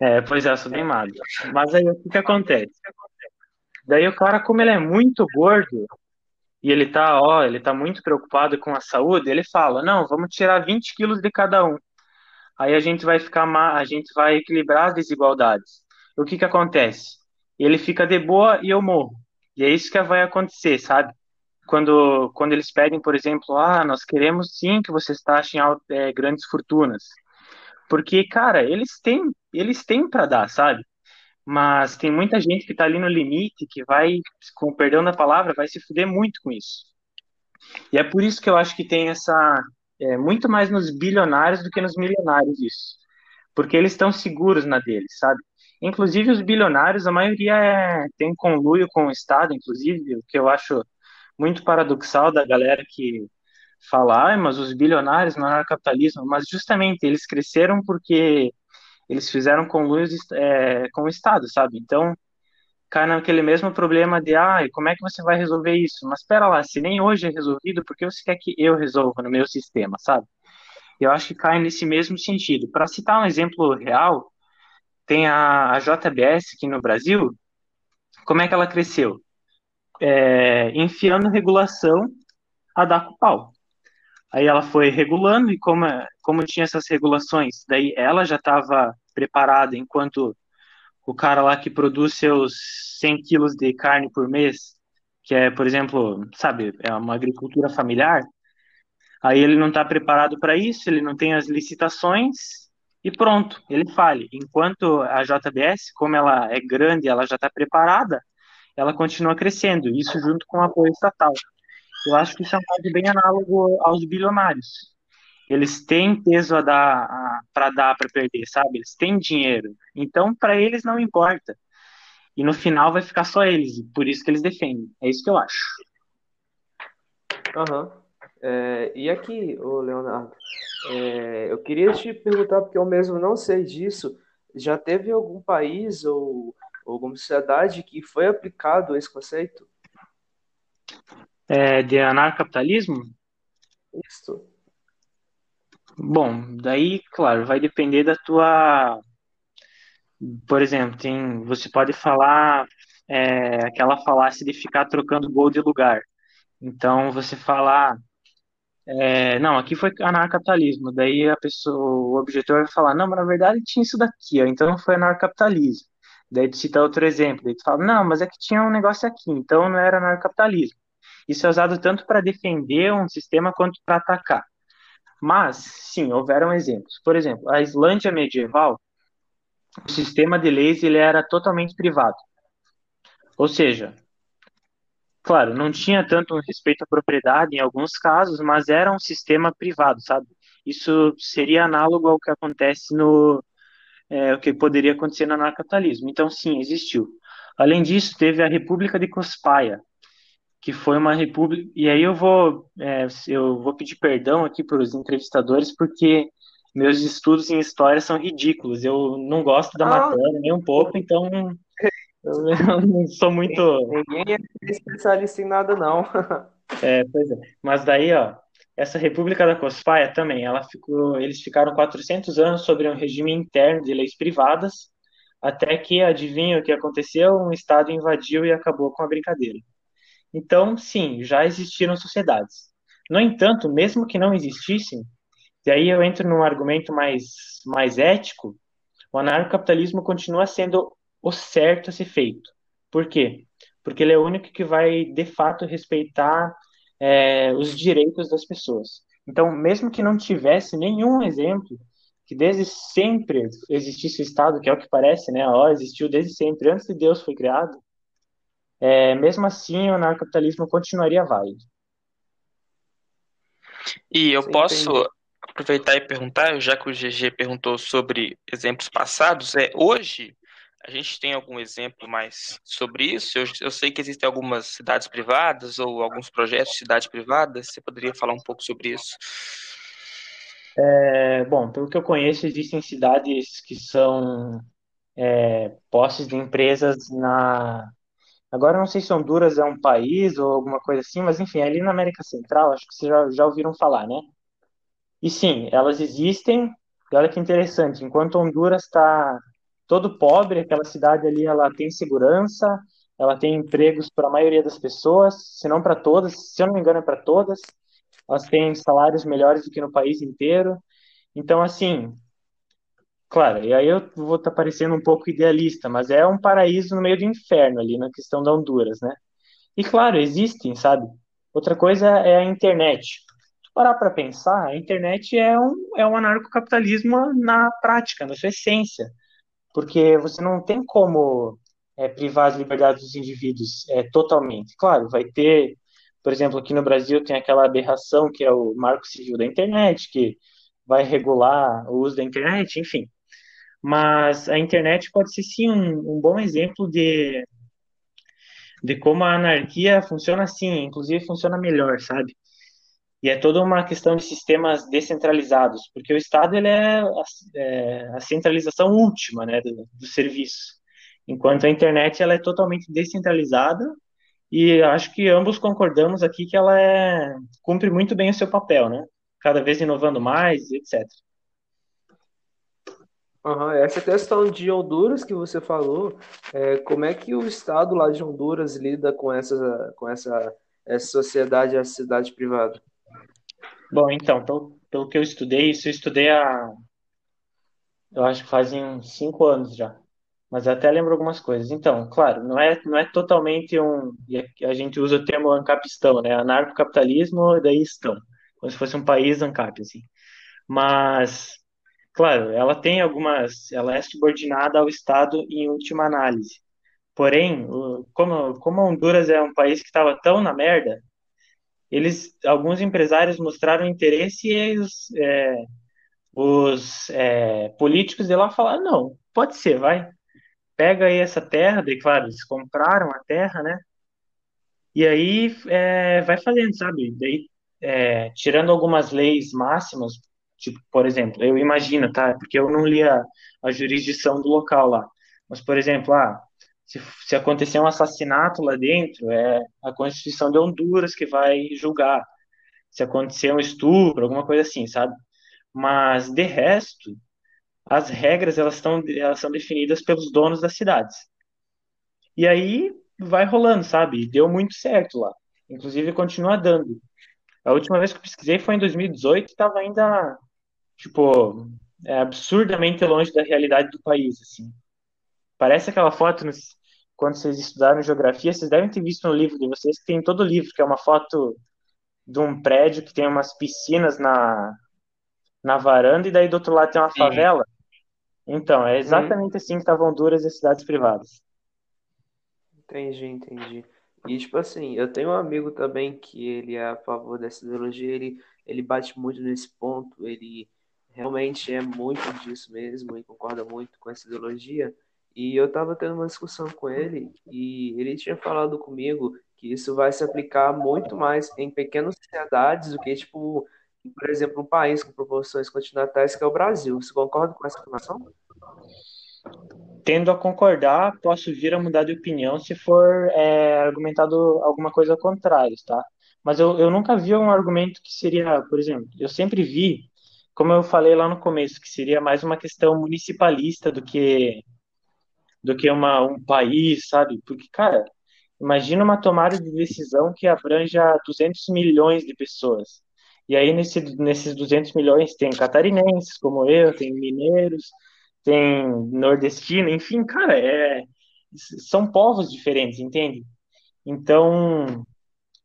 é, pois é, eu sou bem magro. Mas aí o que, que acontece? Daí o cara, como ele é muito gordo, e ele tá, ó, ele tá muito preocupado com a saúde, ele fala, não, vamos tirar 20 quilos de cada um aí a gente vai ficar a gente vai equilibrar as desigualdades. O que que acontece? Ele fica de boa e eu morro. E é isso que vai acontecer, sabe? Quando, quando eles pedem, por exemplo, ah, nós queremos sim que vocês taxem é, grandes fortunas. Porque, cara, eles têm, eles têm para dar, sabe? Mas tem muita gente que está ali no limite, que vai, com o perdão da palavra, vai se fuder muito com isso. E é por isso que eu acho que tem essa, é, muito mais nos bilionários do que nos milionários isso. Porque eles estão seguros na deles, sabe? Inclusive os bilionários, a maioria é, tem conluio com o Estado, inclusive, o que eu acho muito paradoxal da galera que fala, ah, mas os bilionários não eram capitalismo, mas justamente eles cresceram porque eles fizeram conluio é, com o Estado, sabe? Então, cai naquele mesmo problema de, ah, como é que você vai resolver isso? Mas espera lá, se nem hoje é resolvido, por que você quer que eu resolva no meu sistema, sabe? Eu acho que cai nesse mesmo sentido. Para citar um exemplo real, tem a, a JBS aqui no Brasil, como é que ela cresceu? É, enfiando regulação a dar com pau. Aí ela foi regulando e como, como tinha essas regulações, daí ela já estava preparada enquanto o cara lá que produz seus 100 quilos de carne por mês, que é, por exemplo, sabe, é uma agricultura familiar, aí ele não está preparado para isso, ele não tem as licitações e pronto, ele fale. Enquanto a JBS, como ela é grande, ela já está preparada, ela continua crescendo, isso junto com o apoio estatal. Eu acho que isso é um caso bem análogo aos bilionários. Eles têm peso a dar para dar para perder, sabe? Eles têm dinheiro. Então, para eles não importa. E no final vai ficar só eles, por isso que eles defendem. É isso que eu acho. Aham. Uhum. É, e aqui, ô Leonardo, é, eu queria te perguntar, porque eu mesmo não sei disso, já teve algum país ou, ou alguma sociedade que foi aplicado esse conceito? É, de anarcapitalismo? Isso. Bom, daí, claro, vai depender da tua. Por exemplo, tem, você pode falar é, aquela falácia de ficar trocando gol de lugar. Então, você falar. É, não, aqui foi anarcapitalismo. Daí a pessoa, o objetor vai falar, não, mas na verdade tinha isso daqui, ó, então não foi anarcapitalismo. Daí tu cita outro exemplo, daí tu fala, não, mas é que tinha um negócio aqui, então não era anarcapitalismo. Isso é usado tanto para defender um sistema quanto para atacar. Mas, sim, houveram exemplos. Por exemplo, a Islândia medieval, o sistema de leis ele era totalmente privado. Ou seja, claro, não tinha tanto respeito à propriedade em alguns casos, mas era um sistema privado, sabe? Isso seria análogo ao que acontece no é, o que poderia acontecer no anarcapitalismo. Então, sim, existiu. Além disso, teve a República de Cospaia, que foi uma república. E aí eu vou, é, eu vou pedir perdão aqui para os entrevistadores, porque meus estudos em história são ridículos. Eu não gosto da ah. matéria nem um pouco, então eu não sou muito. Ninguém é especialista em nada, não. É, pois é. Mas daí, ó, essa República da Cospaia também, ela ficou, eles ficaram 400 anos sobre um regime interno de leis privadas, até que, adivinha o que aconteceu? Um Estado invadiu e acabou com a brincadeira. Então, sim, já existiram sociedades. No entanto, mesmo que não existissem, e aí eu entro num argumento mais, mais ético, o anarcocapitalismo continua sendo o certo a ser feito. Por quê? Porque ele é o único que vai, de fato, respeitar é, os direitos das pessoas. Então, mesmo que não tivesse nenhum exemplo, que desde sempre existisse o Estado, que é o que parece, né? Ó, existiu desde sempre, antes de Deus foi criado, é, mesmo assim o anarcapitalismo continuaria válido. E eu Sim, posso entendi. aproveitar e perguntar, já que o GG perguntou sobre exemplos passados, é hoje a gente tem algum exemplo mais sobre isso? Eu, eu sei que existem algumas cidades privadas ou alguns projetos de cidades privadas. Você poderia falar um pouco sobre isso? É, bom, pelo que eu conheço, existem cidades que são é, posses de empresas na, Agora não sei se Honduras é um país ou alguma coisa assim, mas enfim, ali na América Central, acho que vocês já, já ouviram falar, né? E sim, elas existem, e olha que interessante, enquanto Honduras está todo pobre, aquela cidade ali ela tem segurança, ela tem empregos para a maioria das pessoas, se não para todas, se eu não me engano é para todas, elas têm salários melhores do que no país inteiro. Então, assim, Claro, e aí eu vou estar tá parecendo um pouco idealista, mas é um paraíso no meio do inferno ali na questão da Honduras, né? E claro, existem, sabe? Outra coisa é a internet. Se parar para pensar, a internet é um, é um anarcocapitalismo na prática, na sua essência, porque você não tem como é, privar as liberdades dos indivíduos é, totalmente. Claro, vai ter, por exemplo, aqui no Brasil tem aquela aberração que é o Marco Civil da Internet, que vai regular o uso da internet, enfim. Mas a internet pode ser sim um, um bom exemplo de, de como a anarquia funciona assim, inclusive funciona melhor, sabe? E é toda uma questão de sistemas descentralizados, porque o Estado ele é, a, é a centralização última né, do, do, serviço, enquanto a internet ela é totalmente descentralizada e acho que ambos concordamos aqui que ela é, cumpre muito bem o seu papel, né? Cada vez inovando mais, etc. Uhum. Essa questão de Honduras que você falou, é, como é que o Estado lá de Honduras lida com essa, com essa, essa sociedade, essa cidade privada? Bom, então, pelo, pelo que eu estudei, isso eu estudei há, eu acho que fazem uns cinco anos já. Mas até lembro algumas coisas. Então, claro, não é, não é totalmente um. A gente usa o termo ancapistão, né? Anarcocapitalismo, daí estão. Como se fosse um país ANCAP, assim. Mas, claro, ela tem algumas. Ela é subordinada ao Estado em última análise. Porém, como, como Honduras é um país que estava tão na merda, eles, alguns empresários mostraram interesse e os, é, os é, políticos de lá falaram: não, pode ser, vai. Pega aí essa terra, daí, claro, eles compraram a terra, né? E aí é, vai fazendo, sabe? Daí, é, tirando algumas leis máximas, tipo, por exemplo, eu imagino, tá? Porque eu não li a, a jurisdição do local lá. Mas, por exemplo, ah, se, se acontecer um assassinato lá dentro, é a Constituição de Honduras que vai julgar. Se acontecer um estupro, alguma coisa assim, sabe? Mas, de resto, as regras, elas estão, elas são definidas pelos donos das cidades. E aí vai rolando, sabe? Deu muito certo lá. Inclusive continua dando. A última vez que eu pesquisei foi em 2018 e estava ainda, tipo, é, absurdamente longe da realidade do país, assim. Parece aquela foto, nos- quando vocês estudaram geografia, vocês devem ter visto no livro de vocês, que tem todo o livro, que é uma foto de um prédio que tem umas piscinas na, na varanda e daí do outro lado tem uma Sim. favela. Então, é exatamente assim que estavam Honduras e as cidades privadas. Entendi, entendi. E, tipo assim, eu tenho um amigo também que ele é a favor dessa ideologia, ele, ele bate muito nesse ponto, ele realmente é muito disso mesmo e concorda muito com essa ideologia. E eu tava tendo uma discussão com ele e ele tinha falado comigo que isso vai se aplicar muito mais em pequenas sociedades do que, tipo, por exemplo, um país com proporções continentais que é o Brasil. Você concorda com essa afirmação? Tendo a concordar, posso vir a mudar de opinião se for é, argumentado alguma coisa contrária, tá? Mas eu, eu nunca vi um argumento que seria, por exemplo, eu sempre vi, como eu falei lá no começo, que seria mais uma questão municipalista do que do que uma, um país, sabe? Porque, cara, imagina uma tomada de decisão que abranja 200 milhões de pessoas. E aí, nesse, nesses 200 milhões, tem catarinenses como eu, tem mineiros, tem nordestino, enfim, cara, é, são povos diferentes, entende? Então,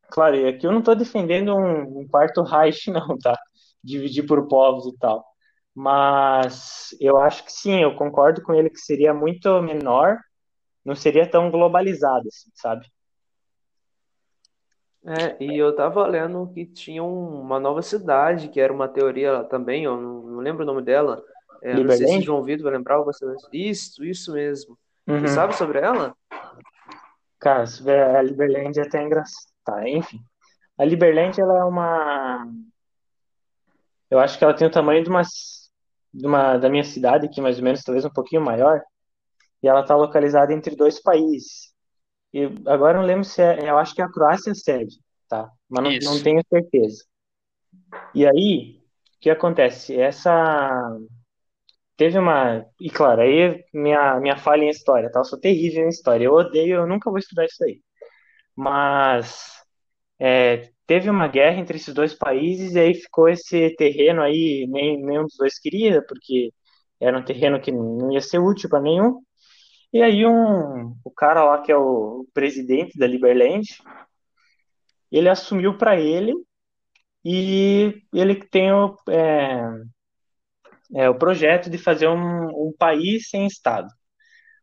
claro, aqui eu não estou defendendo um, um quarto Reich, não, tá? Dividir por povos e tal. Mas eu acho que sim, eu concordo com ele que seria muito menor não seria tão globalizado, assim, sabe? É, e eu tava lendo que tinha um- uma nova cidade, que era uma teoria também, eu não, não lembro o nome dela. É, não sei se? João Vitor vai lembrar você. Isso, isso mesmo. Você Uhum. sabe sobre ela? Cara, a Liberland é até engraçado. Tá, enfim. A Liberland, ela é uma. Eu acho que ela tem o tamanho de uma, de uma da minha cidade, aqui mais ou menos, talvez um pouquinho maior, e ela está localizada entre dois países. E agora não lembro se é. Eu acho que é a Croácia sede, tá? Mas não, não tenho certeza. E aí, o que acontece? Essa. Teve uma. E claro, aí minha, minha falha em história, tá? Eu sou terrível em história. Eu odeio, eu nunca vou estudar isso aí. Mas é, teve uma guerra entre esses dois países e aí ficou esse terreno aí, nem, nenhum dos dois queria, porque era um terreno que não ia ser útil para nenhum. E aí um, o cara lá que é o presidente da Liberland, ele assumiu para ele e ele tem o, é, é, o projeto de fazer um, um país sem Estado.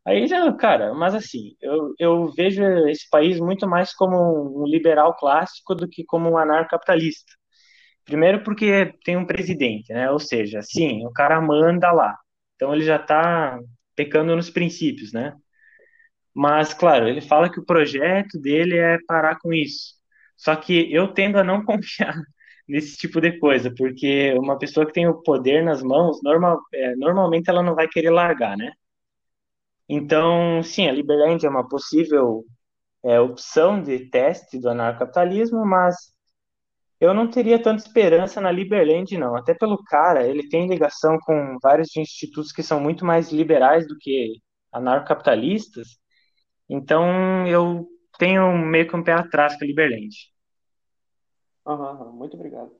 Aí já, cara, mas assim, eu, eu vejo esse país muito mais como um liberal clássico do que como um anarcocapitalista. Primeiro porque tem um presidente, né? Ou seja, sim, o cara manda lá. Então ele já está pecando nos princípios, né? Mas, claro, ele fala que o projeto dele é parar com isso. Só que eu tendo a não confiar nesse tipo de coisa, porque uma pessoa que tem o poder nas mãos, normal, é, normalmente ela não vai querer largar, né? Então, sim, a Liberland é uma possível é, opção de teste do anarcapitalismo, mas eu não teria tanta esperança na Liberland, não. Até pelo cara, ele tem ligação com vários institutos que são muito mais liberais do que anarcapitalistas, então eu tenho meio que um pé atrás com a Liberland. Aham, muito obrigado.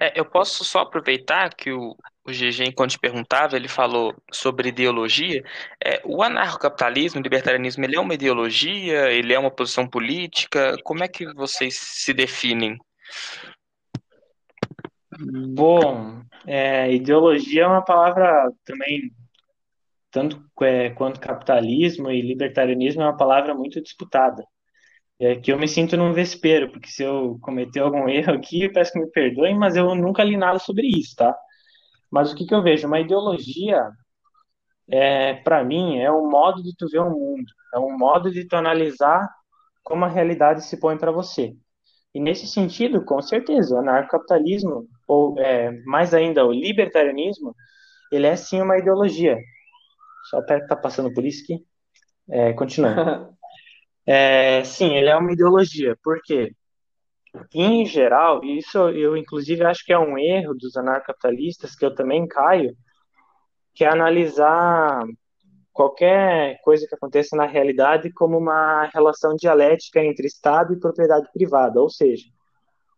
É, eu posso só aproveitar que o, o GG, enquanto perguntava, ele falou sobre ideologia. É, o anarcocapitalismo, o libertarianismo, ele é uma ideologia? Ele é uma posição política? Como é que vocês se definem? Bom, é, ideologia é uma palavra também, tanto é, quanto capitalismo e libertarianismo, é uma palavra muito disputada. É que eu me sinto num vespeiro, porque se eu cometer algum erro aqui, eu peço que me perdoem, mas eu nunca li nada sobre isso, tá? Mas o que, que eu vejo? Uma ideologia, é, para mim, é um modo de tu ver o mundo, é um modo de tu analisar como a realidade se põe para você. E nesse sentido, com certeza, o anarcocapitalismo, ou é, mais ainda o libertarianismo, ele é sim uma ideologia. Só até tá passando por isso aqui. É, continuando. É, sim, ele é uma ideologia. Por quê? em geral, isso eu inclusive acho que é um erro dos anarcapitalistas, que eu também caio, que é analisar qualquer coisa que aconteça na realidade como uma relação dialética entre Estado e propriedade privada, ou seja,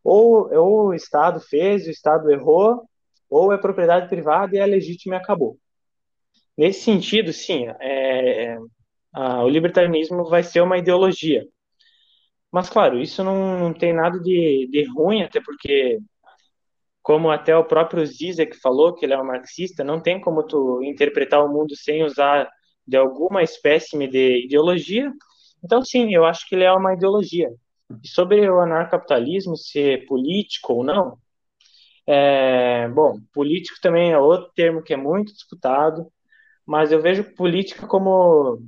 ou, ou o Estado fez, o Estado errou, ou é propriedade privada e é legítimo e acabou. Nesse sentido, sim, é, a, o libertarianismo vai ser uma ideologia, mas, claro, isso não, não tem nada de, de ruim, até porque, como até o próprio Zizek falou, que ele é um marxista, não tem como tu interpretar o mundo sem usar de alguma espécie de ideologia. Então, sim, eu acho que ele é uma ideologia. E sobre o anarcapitalismo ser político ou não, é, bom, político também é outro termo que é muito disputado, mas eu vejo política como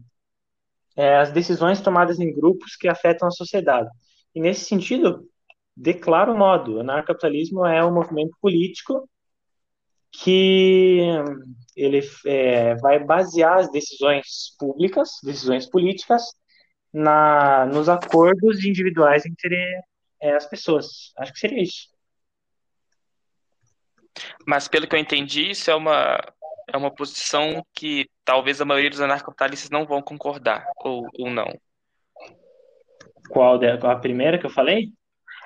é, as decisões tomadas em grupos que afetam a sociedade. E nesse sentido, declaro o modo, o anarcapitalismo é um movimento político que ele é, vai basear as decisões públicas, decisões políticas, na, nos acordos individuais entre é, as pessoas. Acho que seria isso. Mas pelo que eu entendi, isso é uma, é uma posição que talvez a maioria dos anarcapitalistas não vão concordar, ou, ou não. Qual, a primeira que eu falei?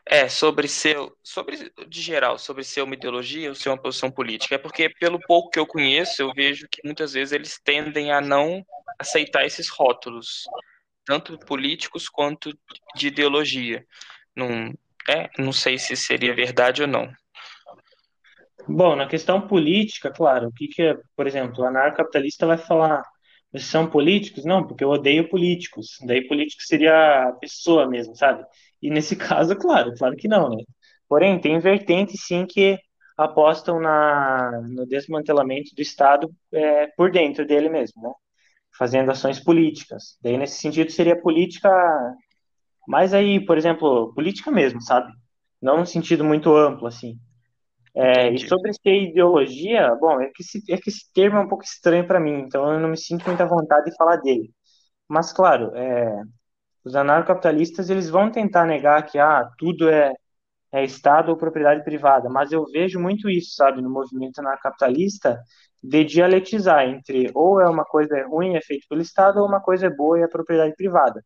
É, sobre ser, sobre, de geral, sobre ser uma ideologia ou ser uma posição política. É porque, pelo pouco que eu conheço, eu vejo que muitas vezes eles tendem a não aceitar esses rótulos, tanto políticos quanto de ideologia. Não, é, não sei se seria verdade ou não. Bom, na questão política, claro, o que que é, por exemplo, o anarcocapitalista vai falar, vocês são políticos? Não, porque eu odeio políticos. Daí político seria a pessoa mesmo, sabe? E nesse caso, claro, claro que não, né? Porém, tem vertentes sim que apostam na, no desmantelamento do Estado é, por dentro dele mesmo, né? Fazendo ações políticas. Daí, nesse sentido, seria política, mas aí, por exemplo, política mesmo, sabe? Não no sentido muito amplo, assim. É, e sobre ser ideologia, bom, é que, esse, é que esse termo é um pouco estranho para mim, então eu não me sinto muita vontade de falar dele. Mas, claro, é, os anarcocapitalistas eles vão tentar negar que ah, tudo é, é Estado ou propriedade privada, mas eu vejo muito isso, sabe, no movimento anarcocapitalista, de dialetizar entre ou é uma coisa é ruim, é feito pelo Estado, ou uma coisa é boa e é propriedade privada.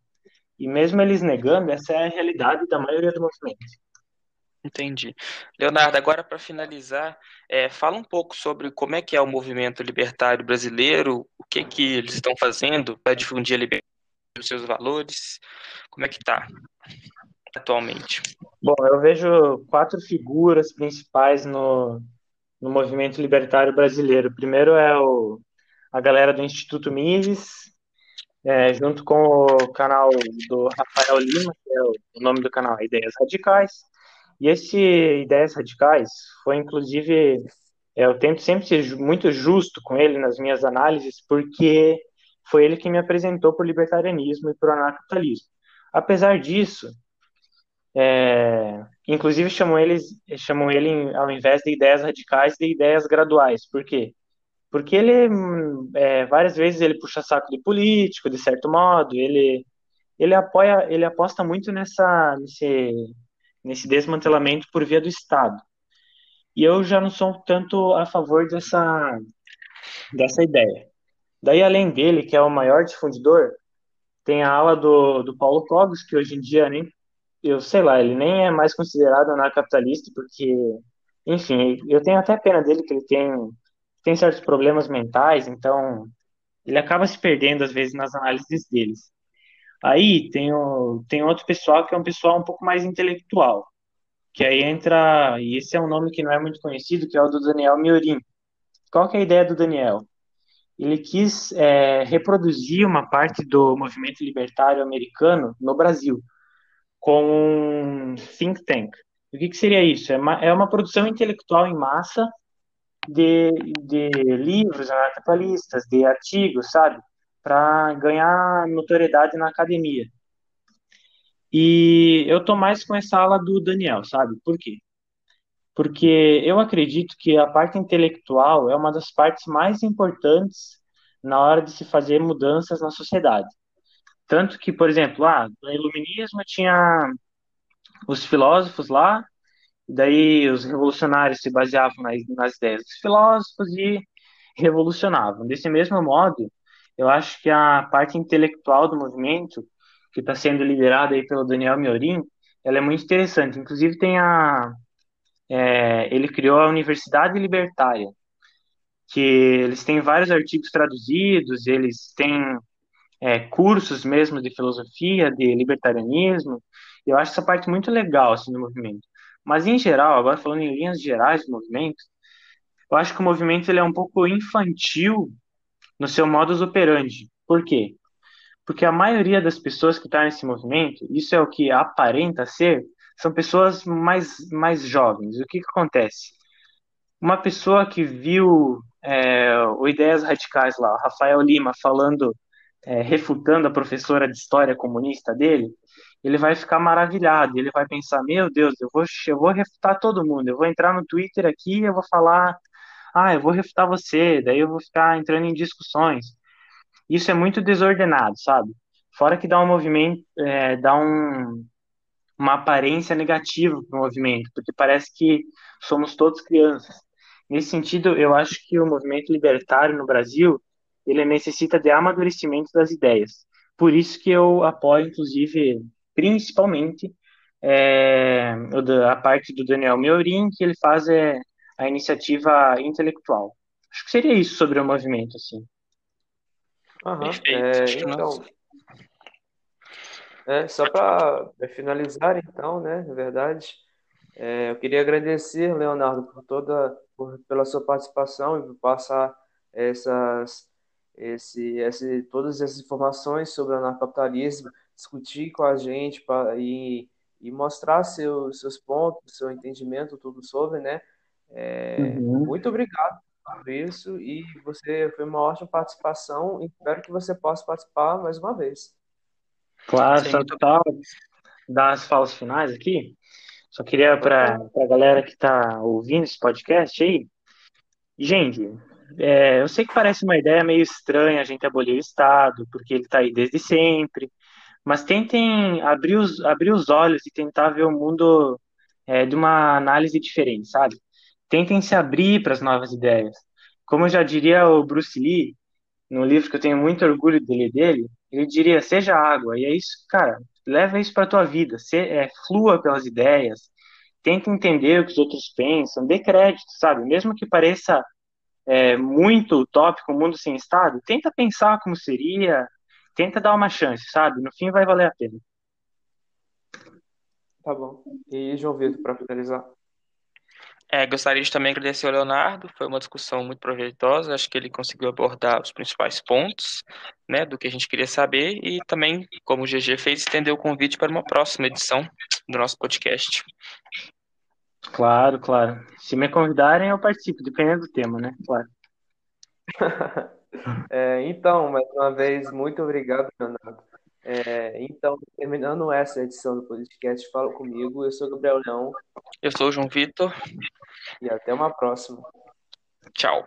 E mesmo eles negando, essa é a realidade da maioria do movimento. Entendi. Leonardo, agora para finalizar, é, fala um pouco sobre como é que é o movimento libertário brasileiro, o que que eles estão fazendo para difundir a liberdade, os seus valores, como é que está atualmente? Bom, eu vejo quatro figuras principais no, no movimento libertário brasileiro. Primeiro é o, a galera do Instituto Mises, é, junto com o canal do Rafael Lima, que é o, o nome do canal Ideias Radicais. E esse Ideias Radicais foi, inclusive, é, eu tento sempre ser muito justo com ele nas minhas análises, porque foi ele que me apresentou para o libertarianismo e para o anarcapitalismo. Apesar disso, é, inclusive chamam, eles, chamam ele, ao invés de ideias radicais, de ideias graduais. Por quê? Porque ele, é, várias vezes, ele puxa saco de político, de certo modo, ele, ele apoia, ele aposta muito nessa, nesse nesse desmantelamento por via do Estado. E eu já não sou tanto a favor dessa, dessa ideia. Daí, além dele, que é o maior difundidor, tem a ala do, do Paulo Cogos, que hoje em dia nem, eu sei lá, ele nem é mais considerado anarcapitalista, porque enfim, eu tenho até pena dele que ele tem, tem certos problemas mentais, então ele acaba se perdendo às vezes nas análises deles. Aí tem, o, tem outro pessoal que é um pessoal um pouco mais intelectual, que aí entra, e esse é um nome que não é muito conhecido, que é o do Daniel Miorin. Qual que é a ideia do Daniel? Ele quis é, reproduzir uma parte do movimento libertário americano no Brasil, com um think tank. O que, que seria isso? É uma, é uma produção intelectual em massa de, de livros anarcapitalistas, de artigos, sabe? Para ganhar notoriedade na academia. E eu tô mais com essa ala do Daniel, sabe? Por quê? Porque eu acredito que a parte intelectual é uma das partes mais importantes na hora de se fazer mudanças na sociedade. Tanto que, por exemplo, ah, no iluminismo tinha os filósofos lá, daí os revolucionários se baseavam nas, nas ideias dos filósofos e revolucionavam. Desse mesmo modo, eu acho que a parte intelectual do movimento, que está sendo liderada aí pelo Daniel Miorin, ela é muito interessante. Inclusive tem a, é, ele criou a Universidade Libertária, que eles têm vários artigos traduzidos, eles têm é, cursos mesmo de filosofia, de libertarianismo. Eu acho essa parte muito legal assim, do movimento. Mas em geral, agora falando em linhas gerais do movimento, eu acho que o movimento ele é um pouco infantil no seu modus operandi. Por quê? Porque a maioria das pessoas que está nesse movimento, isso é o que aparenta ser, são pessoas mais, mais jovens. O que, que acontece? Uma pessoa que viu é, o Ideias Radicais lá, Rafael Lima, falando, é, refutando a professora de história comunista dele, ele vai ficar maravilhado, ele vai pensar, meu Deus, eu vou, eu vou refutar todo mundo, eu vou entrar no Twitter aqui eu vou falar, ah, eu vou refutar você, daí eu vou ficar entrando em discussões. Isso é muito desordenado, sabe? Fora que dá um movimento, é, dá um, uma aparência negativa para o movimento, porque parece que somos todos crianças. Nesse sentido, eu acho que o movimento libertário no Brasil ele necessita de amadurecimento das ideias. Por isso que eu apoio, inclusive, principalmente é, a parte do Daniel Meurin, que ele faz é, a iniciativa intelectual. Acho que seria isso sobre o movimento, assim. Uhum. É, então, é, só para finalizar, então, né, na verdade, é, eu queria agradecer, Leonardo, por toda, por, pela sua participação e por passar essas, esse, esse, todas essas informações sobre o anarcapitalismo, discutir com a gente pra, e, e mostrar seu, seus pontos, seu entendimento, tudo sobre, né? É, uhum. Muito obrigado por isso e você foi uma ótima participação e espero que você possa participar mais uma vez. Claro, só tá, dar as falas finais aqui. Só queria para a galera que está ouvindo esse podcast aí, gente, é, eu sei que parece uma ideia meio estranha a gente abolir o Estado, porque ele está aí desde sempre, mas tentem abrir os, abrir os olhos e tentar ver o mundo é, de uma análise diferente, sabe? Tentem se abrir para as novas ideias. Como já diria o Bruce Lee, no livro que eu tenho muito orgulho de ler dele, ele diria: seja água. E é isso, cara, leva isso para tua vida. Se, é, flua pelas ideias, tenta entender o que os outros pensam, dê crédito, sabe? Mesmo que pareça é, muito utópico, um mundo sem Estado, tenta pensar como seria, tenta dar uma chance, sabe? No fim vai valer a pena. Tá bom. E João Vitor, para finalizar? É, gostaria de também agradecer ao Leonardo, foi uma discussão muito proveitosa, acho que ele conseguiu abordar os principais pontos né, do que a gente queria saber e também, como o GG fez, estender o convite para uma próxima edição do nosso podcast. Claro, claro. Se me convidarem, eu participo, dependendo do tema, né? Claro. é, então, mais uma vez, muito obrigado, Leonardo. É, então, terminando essa edição do podcast, fala comigo. Eu sou Gabriel Leão. Eu sou o João Vitor. E até uma próxima. Tchau.